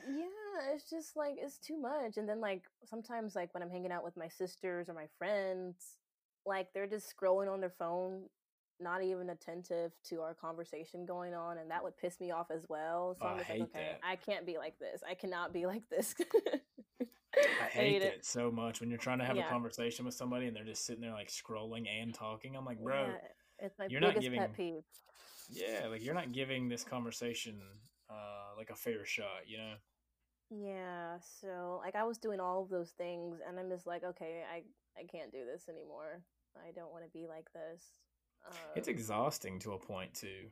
yeah it's just like it's too much and then like sometimes like when i'm hanging out with my sisters or my friends like they're just scrolling on their phone not even attentive to our conversation going on and that would piss me off as well so Oh, i'm I just like okay that. i can't be like this i cannot be like this I hate it so much when you're trying to have Yeah. a conversation with somebody and they're just sitting there like scrolling and talking. I'm like, bro, Yeah, it's my you're not giving- pet peeve yeah, like you're not giving this conversation uh like a fair shot, you know? Yeah so like i was doing all of those things and i'm just like okay i i can't do this anymore I don't want to be like this. Um, it's exhausting to a point too.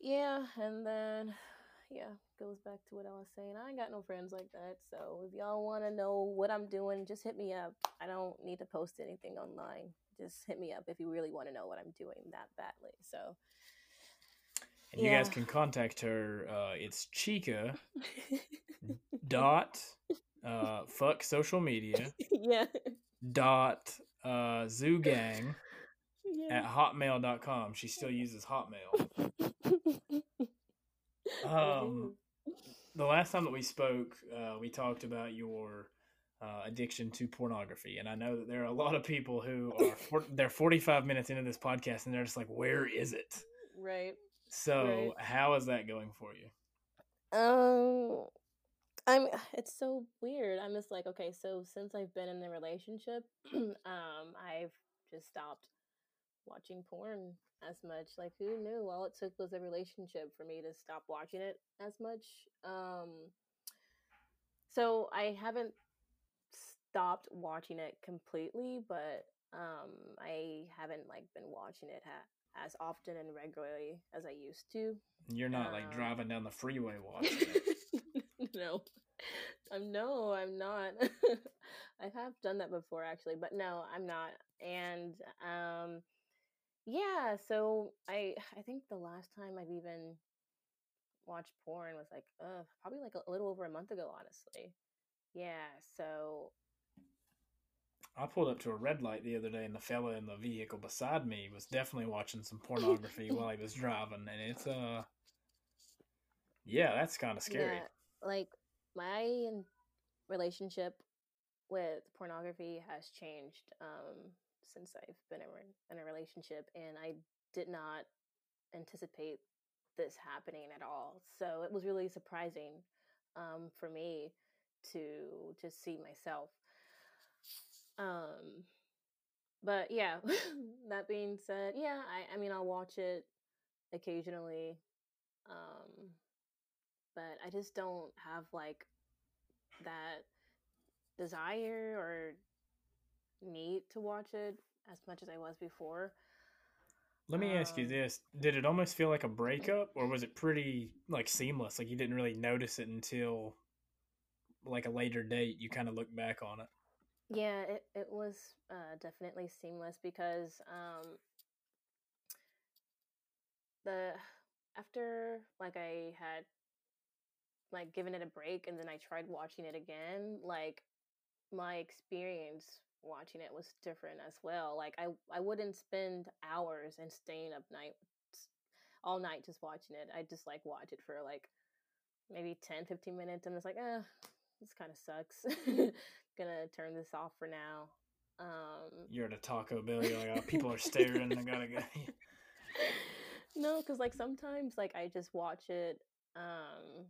Yeah, and then yeah, goes back to what I was saying. I ain't got no friends like that. So if y'all want to know what I'm doing, just hit me up. I don't need to post anything online. Just hit me up if you really want to know what I'm doing that badly. So and you guys can contact her. Uh, it's Chica dot uh, fuck social media. yeah. Dot uh, zoo gang yeah. at hotmail.com. She still uses Hotmail. um, the last time that we spoke, uh, we talked about your uh, addiction to pornography, and I know that there are a lot of people who are for, they're 45 minutes into this podcast and they're just like, "Where is it?" Right. So, right. how is that going for you? Um, I'm. It's so weird. I'm just like, okay, so since I've been in the relationship, um, I've just stopped watching porn as much. Like, who knew? All it took was a relationship for me to stop watching it as much. Um, so I haven't stopped watching it completely, but um, I haven't like been watching it ha- as often and regularly as I used to. You're not um, like driving down the freeway watching it. no, I'm no, I'm not. I have done that before actually, but no, I'm not. And um, yeah, so I I think the last time I've even watched porn was like uh probably like a little over a month ago, honestly. Yeah, so I pulled up to a red light the other day, and the fella in the vehicle beside me was definitely watching some pornography while he was driving, and it's uh, yeah, that's kind of scary. Yeah, like my relationship with pornography has changed. Um, since I've been in a relationship, and I did not anticipate this happening at all. So it was really surprising um, for me to just see myself. Um, but yeah, that being said, yeah, I, I mean, I'll watch it occasionally. Um, but I just don't have like that desire or need to watch it as much as I was before. Let me um, ask you um, this: Did it almost feel like a breakup, or was it pretty like seamless? Like you didn't really notice it until like a later date. You kind of look back on it. Yeah, it it was uh, definitely seamless because um, the after like I had like given it a break and then I tried watching it again, like my experience watching it was different as well. Like I I wouldn't spend hours and staying up night all night just watching it. I just like watch it for like maybe 10 15 minutes and it's like, "Uh, this kind of sucks. Gonna turn this off for now." Um You're at a Taco Bell, you're like, "Oh, people are staring, I got to go." no, cuz like sometimes like I just watch it um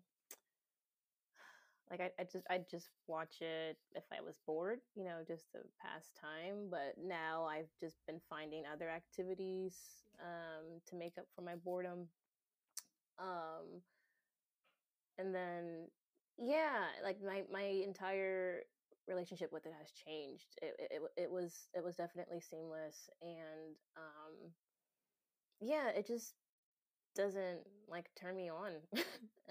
like I, I just I just watch it if I was bored, you know, just to pass time. But now I've just been finding other activities um, to make up for my boredom. Um, and then yeah, like my my entire relationship with it has changed. It it, it was it was definitely seamless, and um, yeah, it just doesn't like turn me on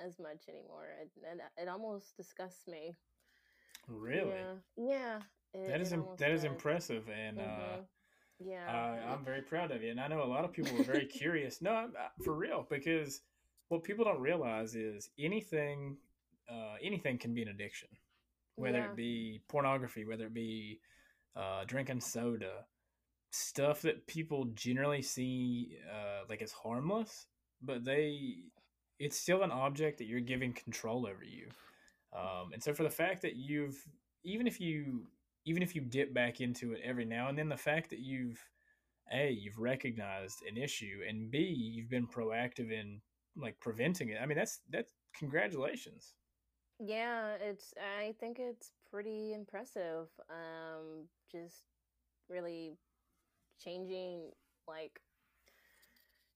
as much anymore. It, it, it almost disgusts me. Really? Yeah. yeah it, that is that is impressive, and uh, mm-hmm. uh, yeah, uh, I'm very proud of you. And I know a lot of people are very curious. No, I'm, uh, for real, because what people don't realize is anything, uh, anything can be an addiction, whether yeah. it be pornography, whether it be uh, drinking soda, stuff that people generally see uh, like as harmless but they it's still an object that you're giving control over you. Um, and so for the fact that you've even if you even if you dip back into it every now and then, the fact that you've a you've recognized an issue and b you've been proactive in like preventing it. I mean that's that's congratulations. Yeah, it's I think it's pretty impressive. Um, just really changing like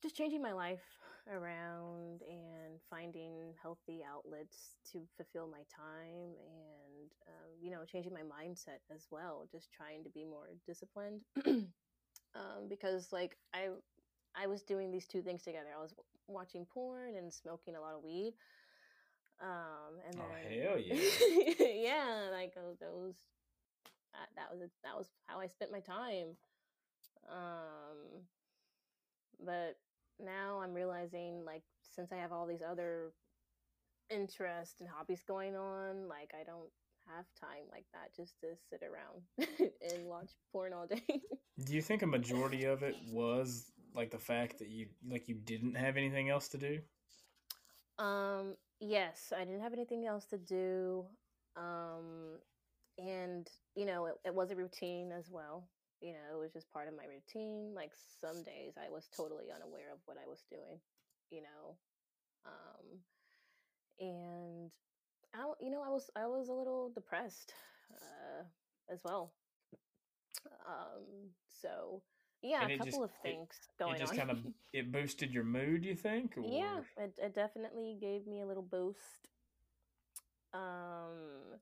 just changing my life around and finding healthy outlets to fulfill my time and um, you know changing my mindset as well just trying to be more disciplined um, because like i i was doing these two things together i was watching porn and smoking a lot of weed um and Oh then hell yeah! yeah like uh, those that, that was that was how i spent my time um but now i'm realizing like since i have all these other interests and hobbies going on like i don't have time like that just to sit around and watch porn all day Do you think a majority of it was like the fact that you like you didn't have anything else to do? um yes i didn't have anything else to do um and you know it, it was a routine as well you know it was just part of my routine like some days i was totally unaware of what i was doing you know um and I, you know i was i was a little depressed uh as well um so yeah And a it just- couple of it- things going it just on kind of it boosted your mood. You think? Or... yeah it, it definitely gave me a little boost um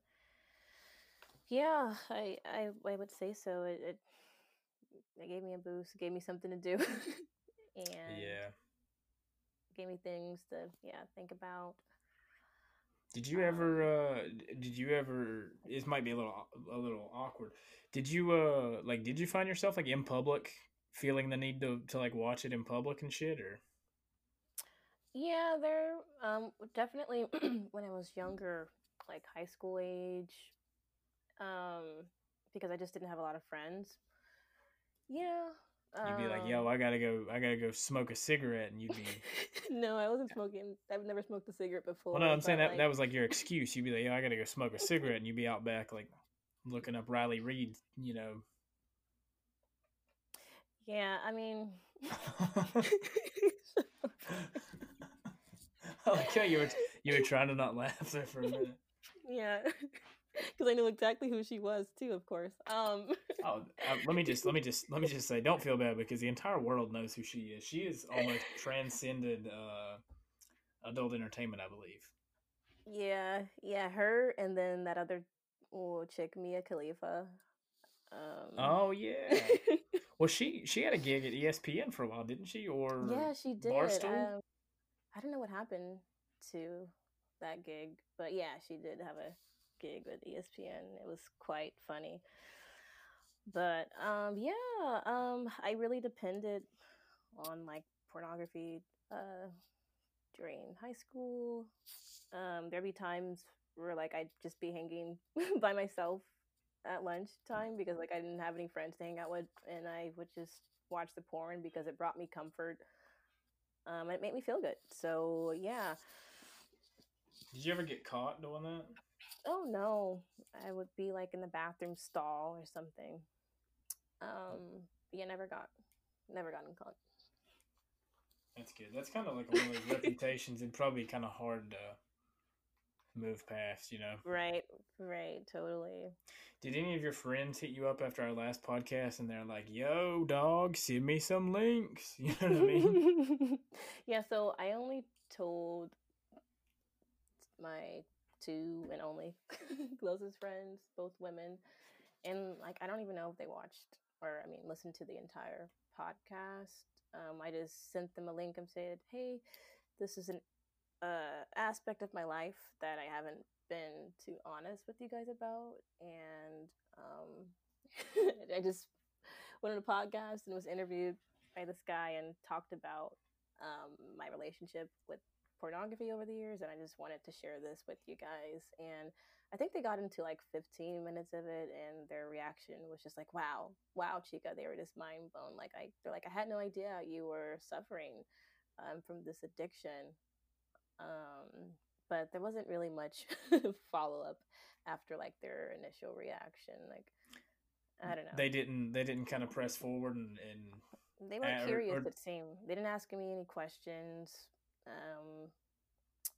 yeah i i, I would say so it, it it gave me a boost gave me something to do and Yeah. gave me things to yeah think about Did you ever? uh Did you ever? This might be a little a little awkward. Did you uh like? Did you find yourself like in public feeling the need to to like watch it in public and shit or? yeah there um definitely when i was younger like high school age um because i just didn't have a lot of friends yeah You'd be like, "Yo, um, I gotta go. I gotta go smoke a cigarette," and you'd be. no, I wasn't smoking. I've never smoked a cigarette before. Well, no, I'm saying that like, that was like your excuse. You'd be like, "Yo, I gotta go smoke a cigarette," and you'd be out back like looking up Riley Reid. You know. Yeah, I mean, okay, you were you were trying to not laugh there for a minute. yeah, because I knew exactly who she was too. Of course. Um. Oh, uh, let me just let me just let me just say, don't feel bad because the entire world knows who she is. She is almost transcended uh, adult entertainment, I believe. Yeah, yeah, her and then that other oh, chick, Mia Khalifa. Um, Oh yeah. Well, she she had a gig at ESPN for a while, didn't she? Or yeah, she did. Barstool? Um, I don't know what happened to that gig, but yeah, she did have a gig with ESPN. It was quite funny. But um, yeah, um, I really depended on like pornography uh, during high school. Um, there'd be times where like I'd just be hanging by myself at lunchtime because like I didn't have any friends to hang out with, and I would just watch the porn because it brought me comfort. Um, it made me feel good. So yeah. Did you ever get caught doing that? Oh no, I would be like in the bathroom stall or something. Um, yeah, never got, never got gotten caught. That's good. That's kind of like one of those reputations and probably kind of hard to move past, you know. Right, right, totally. Did any of your friends hit you up after our last podcast and they're like, "Yo, dog, send me some links." You know what I mean? yeah, so I only told my two and only closest friends, both women, and like I don't even know if they watched or I mean listened to the entire podcast. Um, I just sent them a link and said, "Hey, this is an uh, aspect of my life that I haven't been too honest with you guys about, and um, I just went on a podcast and was interviewed by this guy and talked about um, my relationship with pornography over the years, and I just wanted to share this with you guys. And I think they got into like 15 minutes of it, and their reaction was just like, "Wow, wow, Chica!" They were just mind blown. Like I, they're like, "I had no idea you were suffering um, from this addiction." Um, but there wasn't really much follow up after like their initial reaction. Like I don't know. They didn't. They didn't kind of press forward and, and They were curious. or- it seemed they didn't ask me any questions. Um,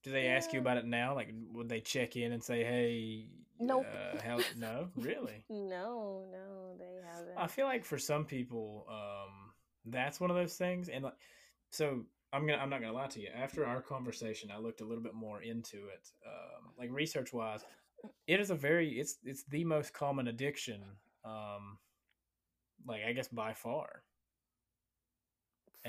do they ask you about it now? Like, would they check in and say, "Hey, Nope. Uh, how? No, really." no, no, they haven't. I feel like for some people, um, that's one of those things, and like, so I'm gonna I'm not gonna lie to you. After our conversation, I looked a little bit more into it, um, like research wise. It is a very it's it's the most common addiction, um, like I guess by far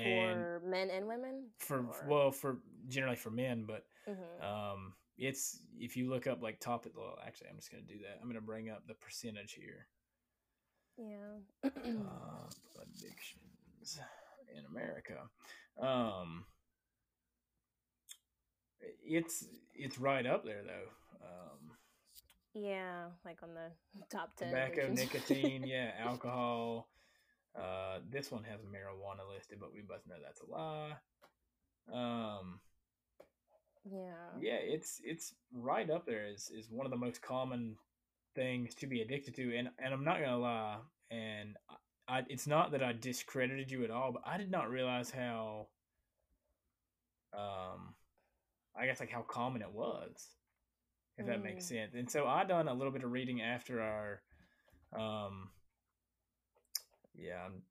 for And- men and women. for Or- well for generally for men, but Mhm. um, it's if you look up like top. Well, actually, I'm just gonna do that. I'm gonna bring up the percentage here. yeah. uh, addictions in America. Um, it's it's right up there though. Um, yeah, like on the top ten. tobacco, addictions. nicotine, yeah, alcohol. Uh, this one has marijuana listed, but we both know that's a lie. Um, yeah. yeah, it's it's right up there. Is is one of the most common things to be addicted to, and and I'm not gonna lie, and I, it's not that I discredited you at all, but I did not realize how, um, I guess like how common it was, if that makes Mm. sense. And so I done a little bit of reading after our, um, yeah, I'm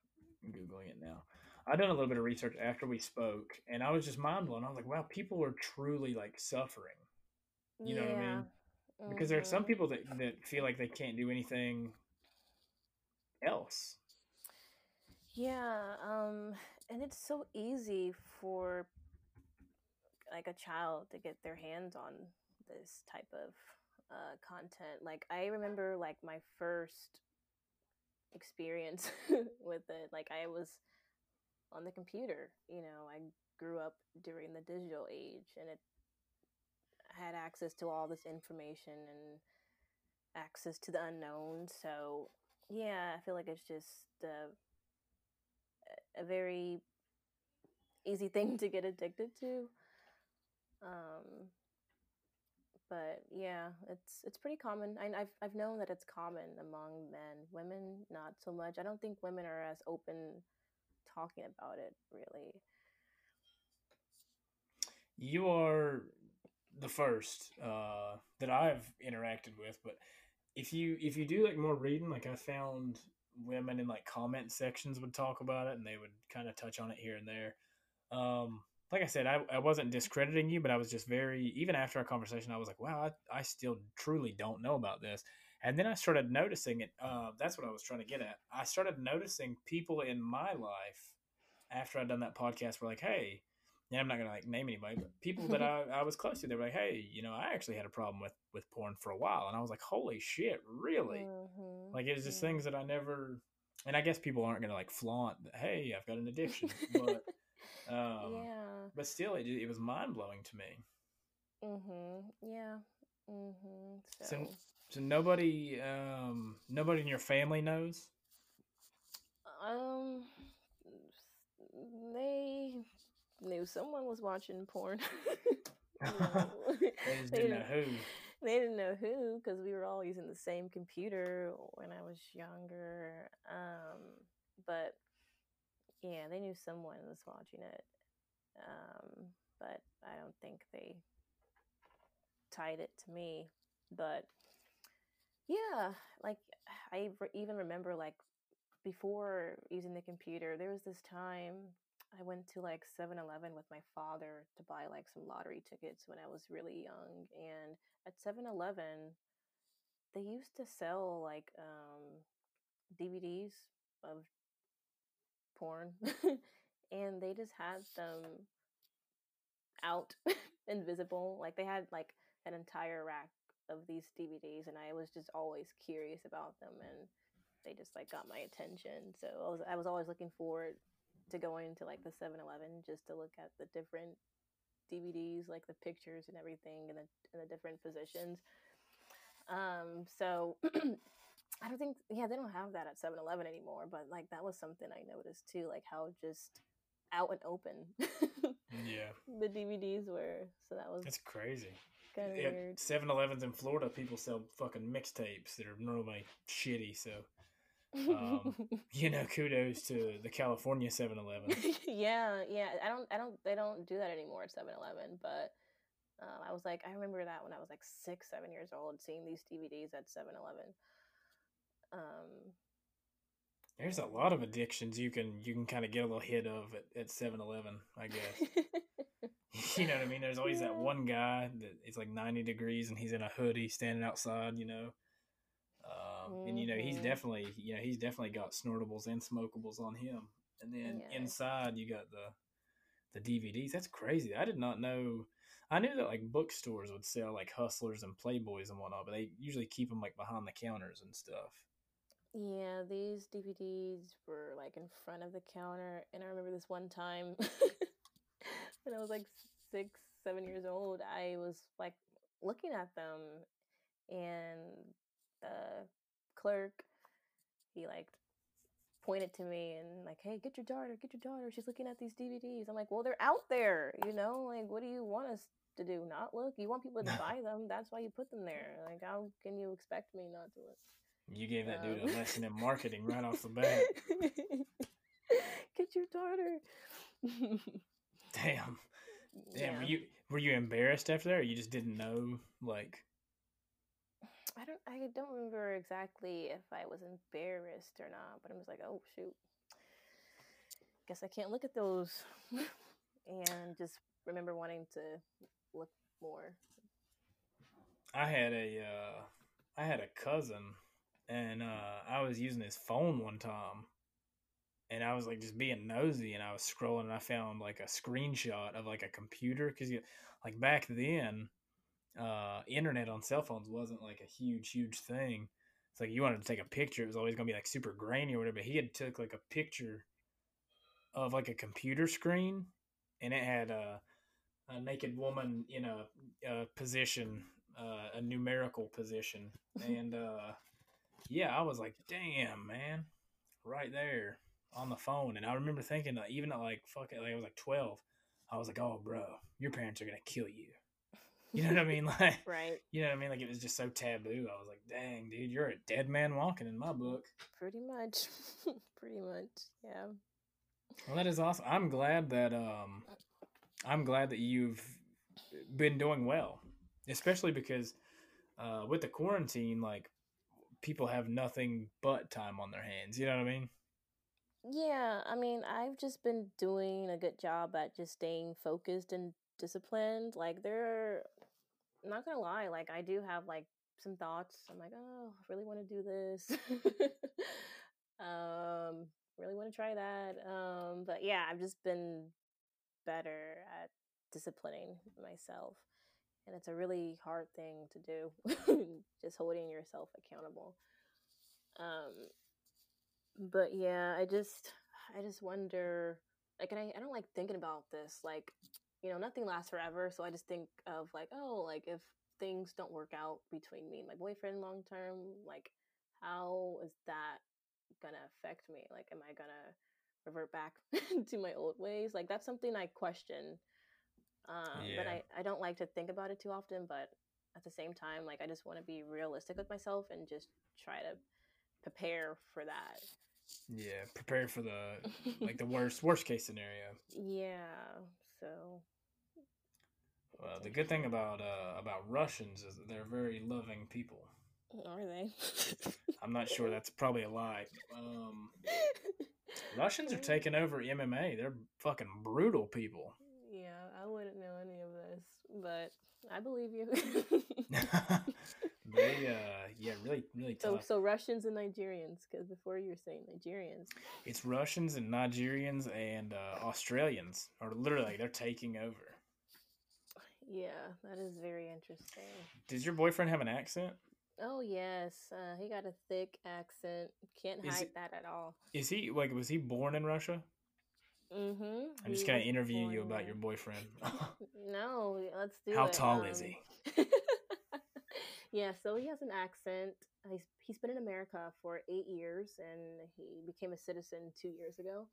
googling it now. I done a little bit of research after we spoke, and I was just mind blown. I was like, wow, people are truly like suffering You know what I mean? because there are some mhm. people that that feel like they can't do anything else. Yeah, um, and it's so easy for like a child to get their hands on this type of uh, content. Like I remember, like my first experience with it. Like I was on the computer. You know, I grew up during the digital age, and it had access to all this information and access to the unknown. So yeah, I feel like it's just uh, a very easy thing to get addicted to. Um, but yeah, it's it's pretty common. I, I've I've known that it's common among men. Women, not so much. I don't think women are as open talking about it. Really. You are the first uh, that I've interacted with, but if you if you do like more reading, like I found women in like comment sections would talk about it and they would kind of touch on it here and there. Um, like I said, I, I wasn't discrediting you, but I was just very even after our conversation, I was like, wow, I, I still truly don't know about this. And then I started noticing it. Uh, that's what I was trying to get at. I started noticing people in my life after I'd done that podcast were like, hey, and I'm not gonna like name anybody, but people that I, I was close to, they were like, hey, you know, I actually had a problem with with porn for a while, and I was like, holy shit, really? Mhm, Like it was just yeah. things that I never. And I guess people aren't gonna like flaunt, hey, I've got an addiction, but um, yeah. but still, it it was mind blowing to me. Mm Mhm. Yeah. Mm Mhm. So- So. So nobody, um, nobody in your family knows. Um, they knew someone was watching porn. They just they didn't know who. They didn't know who because we were all using the same computer when I was younger. Um, but yeah, they knew someone was watching it. Um, but I don't think they tied it to me. But yeah, like I re- even remember like before using the computer, there was this time I went to like 7 Eleven with my father to buy like some lottery tickets when I was really young. And at 7 Eleven, they used to sell like um, DVDs of porn. and they just had them out invisible. Like they had like an entire rack of these DVDs, and I was just always curious about them. And they just like got my attention. So I was I was always looking forward to going to like the 7-Eleven just to look at the different DVDs, like the pictures and everything, and the in the different positions. Um, so I don't think yeah they don't have that at 7-Eleven anymore. But like that was something I noticed too, like how just out and open Yeah, the DVDs were. So that was that's crazy. kind of weird. 7-Elevens in Florida, people sell fucking mixtapes that are normally shitty. So um, you know, kudos to the California 7-Eleven. yeah, yeah. I don't, I don't, they don't do that anymore at 7-Eleven. But um, I was like, I remember that when I was like six, seven years old, seeing these DVDs at 7-Eleven. Um, There's a lot of addictions you can you can kind of get a little hit of at, at 7-Eleven, I guess. you know what I mean? There's always yeah. that one guy that it's like 90 degrees and he's in a hoodie standing outside, you know. Um, mm-hmm. And you know he's mm-hmm. definitely you know he's definitely got snortables and smokables on him. And then yeah. inside you got the the DVDs. That's crazy. I did not know. I knew that like bookstores would sell like Hustlers and Playboys and whatnot, but they usually keep them like behind the counters and stuff. Yeah, these DVDs were like in front of the counter, and I remember this one time when I was like six, seven years old. I was like looking at them, and the clerk he like pointed to me and like, "Hey, get your daughter, get your daughter. She's looking at these DVDs." I'm like, "Well, they're out there, you know. Like, what do you want us to do? Not look? You want people to buy them? That's why you put them there. Like, how can you expect me not to look?" You gave that um, dude a um, lesson in marketing right off the bat. Get your daughter. Damn. Damn. Yeah. Were you were you embarrassed after that, or you just didn't know? Like, I don't. I don't remember exactly if I was embarrassed or not, but I was like, oh shoot. Guess I can't look at those, and just remember wanting to look more. I had a uh, I had a cousin and uh, I was using his phone one time, and I was like just being nosy, and I was scrolling, and I found like a screenshot of like a computer because you like back then, uh, internet on cell phones wasn't like a huge huge thing. It's like you wanted to take a picture, it was always gonna be like super grainy or whatever. But he had took like a picture of like a computer screen, and it had a, a naked woman in a, a position, uh, a numerical position, and uh, yeah, I was like, damn, man, right there on the phone. And I remember thinking, like, even at like, fuck it, like I was like 12, I was like, oh, bro, your parents are going to kill you. You know what I mean? Like, right. You know what I mean? Like, it was just so taboo. I was like, dang, dude, you're a dead man walking in my book. Pretty much. Pretty much. Yeah. Well, that is awesome. I'm glad that, um, I'm glad that you've been doing well, especially because, uh, with the quarantine, like, people have nothing but time on their hands. You know what I mean? Yeah, I mean, I've just been doing a good job at just staying focused and disciplined. Like, there, I'm not gonna lie, like, I do have like some thoughts. I'm like, oh, I really want to do this. um, really want to try that. Um, but yeah, I've just been better at disciplining myself and it's a really hard thing to do just holding yourself accountable. Um but yeah i just i just wonder like and I, I don't like thinking about this like you know nothing lasts forever so i just think of like oh like if things don't work out between me and my boyfriend long term like how is that gonna affect me? Like am i gonna revert back to my old ways? Like that's something i question um, yeah. But I, I don't like to think about it too often. But at the same time, like I just want to be realistic with myself and just try to prepare for that. Yeah, prepare for the like the worst worst case scenario. Yeah. So. Well, the good thing about uh, about Russians is that they're very loving people. Are they? I'm not sure. That's probably a lie. Um, Russians are taking over MMA. They're fucking brutal people. Wouldn't know any of this, but I believe you. they, uh, yeah, really, really tough. So, so Russians and Nigerians, because before you were saying Nigerians. It's Russians and Nigerians and uh, Australians are literally they're taking over. Yeah, that is very interesting. Does your boyfriend have an accent? Oh yes, uh, he got a thick accent. Can't hide it, that at all. Is he like? Was he born in Russia? Mm-hmm. I'm just gonna interview you about your boyfriend. no, let's do How it. How tall um, is he? yeah, so he has an accent. He's he's been in America for eight years, and he became a citizen two years ago.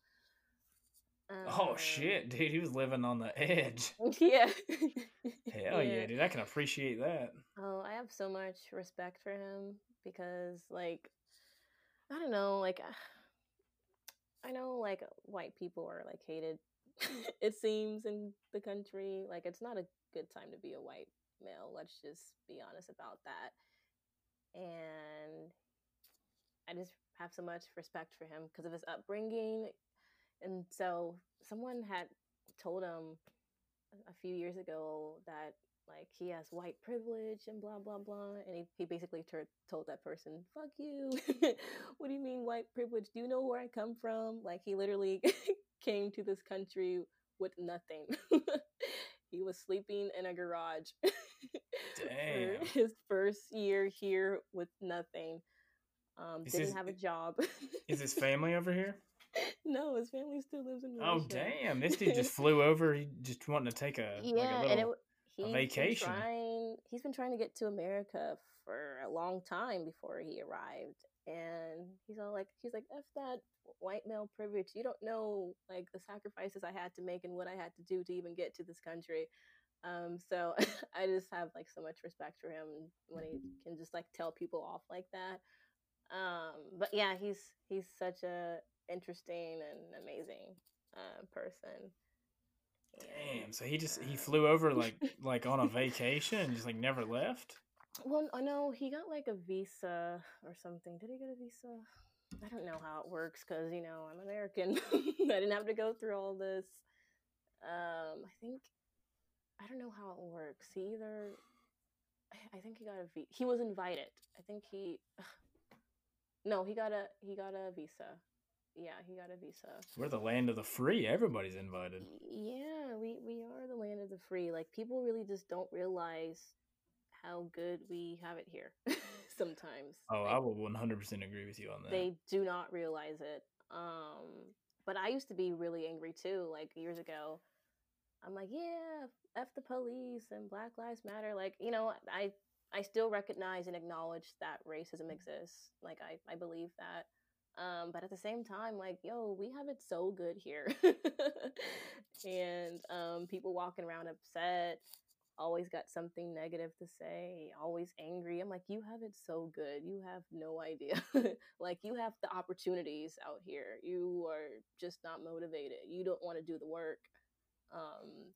oh um, shit, dude! He was living on the edge. Yeah. Hell yeah. yeah, dude! I can appreciate that. Oh, I have so much respect for him because, like, I don't know, like I know like uh, white people are like hated mm. it seems in the country like it's not a good time to be a white male let's just be honest about that and I I just have so much respect for him because of his upbringing. And so someone had told him a few years ago that like he has white privilege and blah blah blah and he, he basically ter- told that person fuck you what do you mean white privilege do you know where i come from like he literally came to this country with nothing he was sleeping in a garage Damn. his first year here with nothing um didn't his- have a job Is his family over here? no his family still lives in Oh damn! This dude just flew over. He just wanting to take a yeah, like a and it, little. He's vacation. Been trying, he's been trying to get to America for a long time before he arrived, and he's all like, he's like, "F that white male privilege. You don't know like the sacrifices I had to make and what I had to do to even get to this country." Um, so I just have like so much respect for him when he can just like tell people off like that. Um, but yeah, he's he's such a interesting and amazing uh, person. Damn! So he just he flew over like like on a vacation and just like never left. Well, I know he got like a visa or something. Did he get a visa? I don't know how it works because you know I'm American. I didn't have to go through all this. Um, I think I don't know how it works. He either I- think he got a v. He was invited. I think he. No, he got a he got a visa. Yeah, he got a visa. We're the land of the free. Everybody's invited. Yeah, we we are the land of the free. Like people really just don't realize how good we have it here. Sometimes. Oh, Like, I will one hundred percent agree with you on that. they do not realize it. Um, but I used to be really angry too. Like years ago, I'm like, yeah, f the police and Black Lives Matter. Like you know, I I still recognize and acknowledge that racism exists. Like I I believe that. Um, but at the same time, like, yo, we have it so good here. and um, people walking around upset, always got something negative to say, always angry. I'm like, you have it so good. You have no idea. like, you have the opportunities out here. You are just not motivated. You don't want to do the work. Um,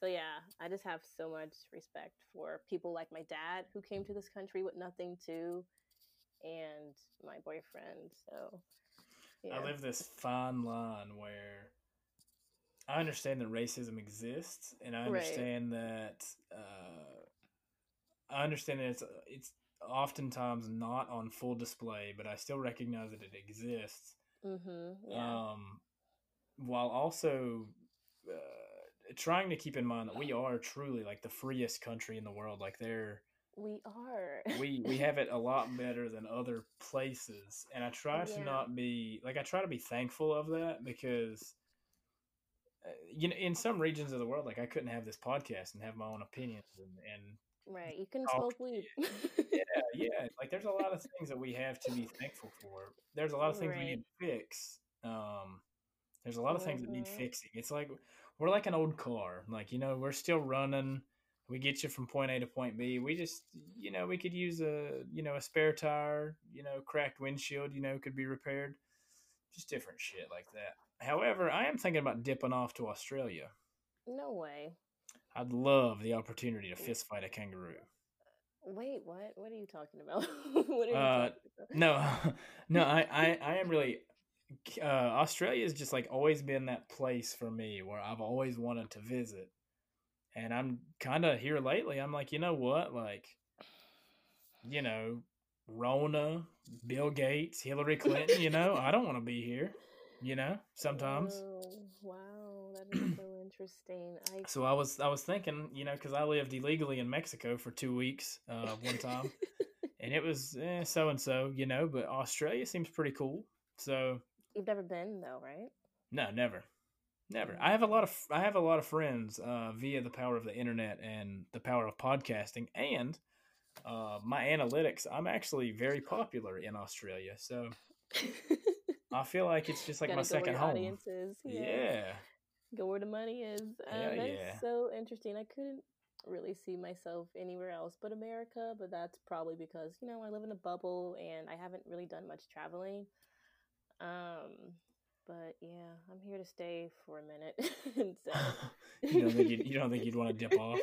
so yeah, I just have so much respect for people like my dad who came to this country with nothing too, and my boyfriend. So yeah, I live this fine line where I understand that racism exists, and I Right. understand that uh, I understand that it's it's oftentimes not on full display, but I still recognize that it exists. mm-hmm, yeah, Um, while also uh, trying to keep in mind that we are truly like the freest country in the world. Like there, we are. we we have it a lot better than other places and i try to not be like i try to be thankful of that because uh, you know in some regions of the world like i couldn't have this podcast and have my own opinions and, and right, you can smoke weed. yeah yeah like there's a lot of things that we have to be thankful for there's a lot of things we need to fix um there's a lot of things that need Mhm. fixing it's like we're like an old car like you know we're still running we get you from point A to point B. We just, you know, we could use a, you know, a spare tire, you know, cracked windshield, you know, could be repaired. Just different shit like that. However, I am thinking about dipping off to Australia. no way. I'd love the opportunity to fist fight a kangaroo. Wait, what? What are you talking about? what are you Uh, talking about? No, no, I, I, I am really. Uh, Australia has just like always been that place for me where I've always wanted to visit, and I'm kind of here lately. I'm like, you know what, like, you know, Rona, Bill Gates, Hillary Clinton. You know, I don't want to be here. You know, sometimes. Oh, wow, that is so interesting. I So I was I was thinking, you know, because I lived illegally in Mexico for two weeks uh, one time, and it was so and so, you know. But Australia seems pretty cool. So You've never been though, right? no, never, never. I have a lot of I have a lot of friends uh, via the power of the internet and the power of podcasting and uh, my analytics. I'm actually very popular in Australia, so I feel like it's just like my second home. Audience is. Yeah. Go where the money is. Um, Hell that's yeah. so interesting. I couldn't really see myself anywhere else but America, but that's probably because, you know, I live in a bubble and I haven't really done much traveling. Um, but yeah, I'm here to stay for a minute. so you don't think you'd, you don't think you'd want to dip off?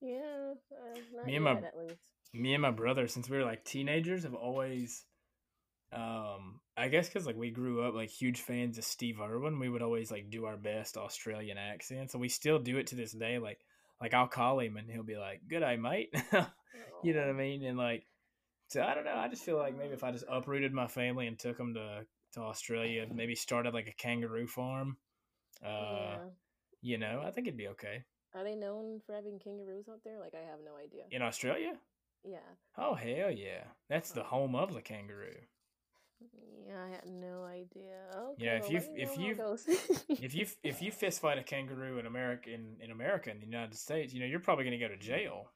Yeah, uh, Me and my- at least. me and my brother since we were like teenagers have always um, I guess because like we grew up like huge fans of Steve Irwin, we would always like do our best Australian accents, and we still do it to this day. Like, like I'll call him and he'll be like, "Good day, mate." you know what I mean? And like, so I don't know. I just feel like maybe if I just uprooted my family and took them to to Australia, maybe started like a kangaroo farm. Uh, yeah. you know, I think it'd be okay Are they known for having kangaroos out there? Like I have no idea. in Australia. Yeah. Oh hell yeah, that's the home of the kangaroo. Yeah, I had no idea. Okay, Yeah, if you- if know how it you- if you if you fist fight a kangaroo in America in, in America in the United States, you know you're probably going to go to jail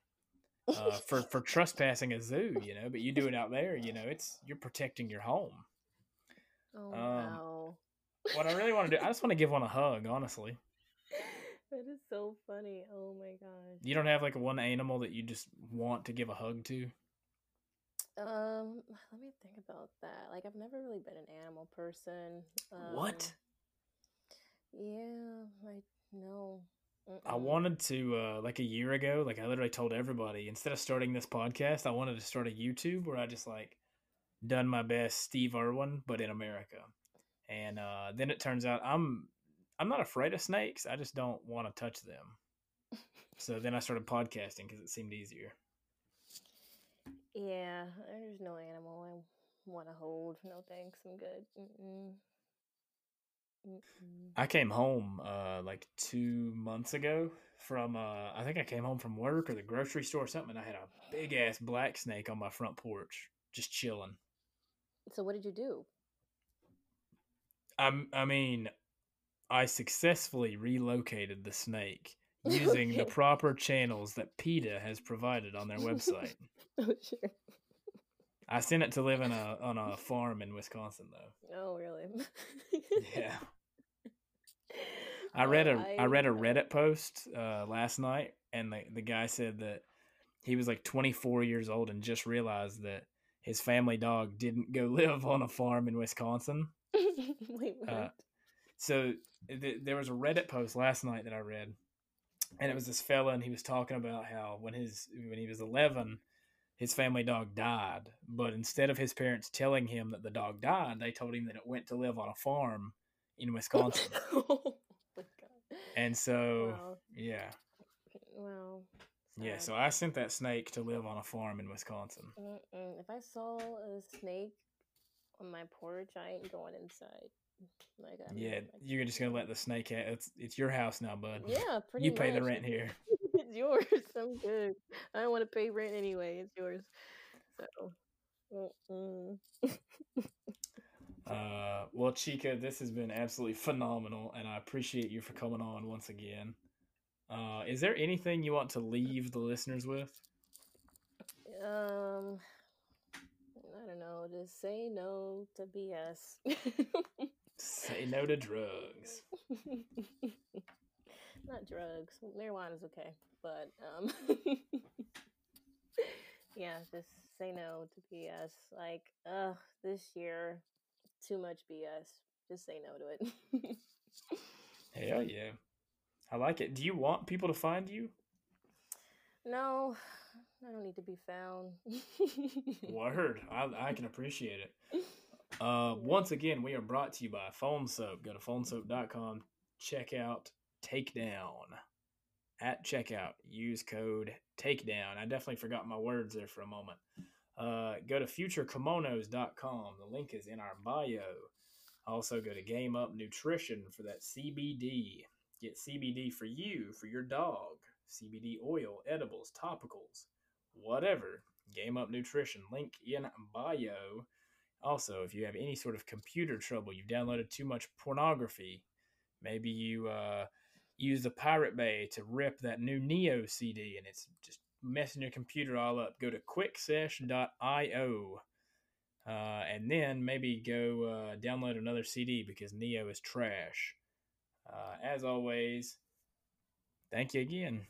uh, for for trespassing a zoo. You know, but you do it out there, you know, it's you're protecting your home. Oh um, wow, What I really want to do, I just want to give one a hug. Honestly, that is so funny. Oh my gosh. you don't have like one animal that you just want to give a hug to. Um, let me think about that. Like I've never really been an animal person. Um, What? Yeah, I no. I wanted to uh, like a year ago, like I literally told everybody instead of starting this podcast, I wanted to start a YouTube where I just like done my best Steve Irwin, but in America. And uh, then it turns out I'm I'm not afraid of snakes. I just don't want to touch them. So then I started podcasting because it seemed easier. Yeah, there's no animal I want to hold. No thanks, I'm good. Mm-mm. Mm-mm. I came home uh, like two months ago from uh, I think I came home from work or the grocery store or something, and I had a big ass black snake on my front porch, just chilling. So what did you do? I'm, I mean, I successfully relocated the snake using the proper channels that PETA has provided on their website. oh sure. I sent it to live in a on a farm in Wisconsin, though. Oh really? Yeah, I read a read a Reddit post uh, last night, and the the guy said that he was like 24 years old and just realized that his family dog didn't go live on a farm in Wisconsin. Wait, what? Uh, so th- there was a Reddit post last night that I read, and it was this fella, and he was talking about how when his when he was eleven, his family dog died, but instead of his parents telling him that the dog died, they told him that it went to live on a farm in Wisconsin. oh and so Wow. yeah, Wow. Yeah. So I sent that snake to live on a farm in Wisconsin. Mm-mm. If I saw a snake on my porch, I ain't going inside. Like, I'm, Yeah, like- you're just gonna let the snake. Ha- it's it's your house now, bud. yeah, pretty you pay the rent here. it's yours. I'm good. I don't want to pay rent anyway. It's yours. So. Uh, well, Chica, this has been absolutely phenomenal, and I appreciate you for coming on once again. Uh, is there anything you want to leave the listeners with? um, I don't know. Just say no to BS. Say no to drugs. Not drugs. Marijuana's okay, but um, yeah, just say no to BS. Like, uh, this year, too much BS. Just say no to it. Hell yeah, I like it. Do you want people to find you? no, I don't need to be found. Word, I, I can appreciate it. Uh, once again, we are brought to you by Phone Soap. Go to phonesoap.com. Check out Takedown. At checkout, use code Takedown. I definitely forgot my words there for a moment. Uh, go to futurekimonos.com. The link is in our bio. Also, go to Game Up Nutrition for that CBD. Get CBD for you, for your dog. CBD oil, edibles, topicals, whatever. Game Up Nutrition. Link in bio. Also, if you have any sort of computer trouble, you've downloaded too much pornography, maybe you uh, use the Pirate Bay to rip that new Ne-Yo CD and it's just messing your computer all up, go to quicksesh.io. Uh, and then maybe go uh, download another CD because Ne-Yo is trash. Uh, as always, thank you again.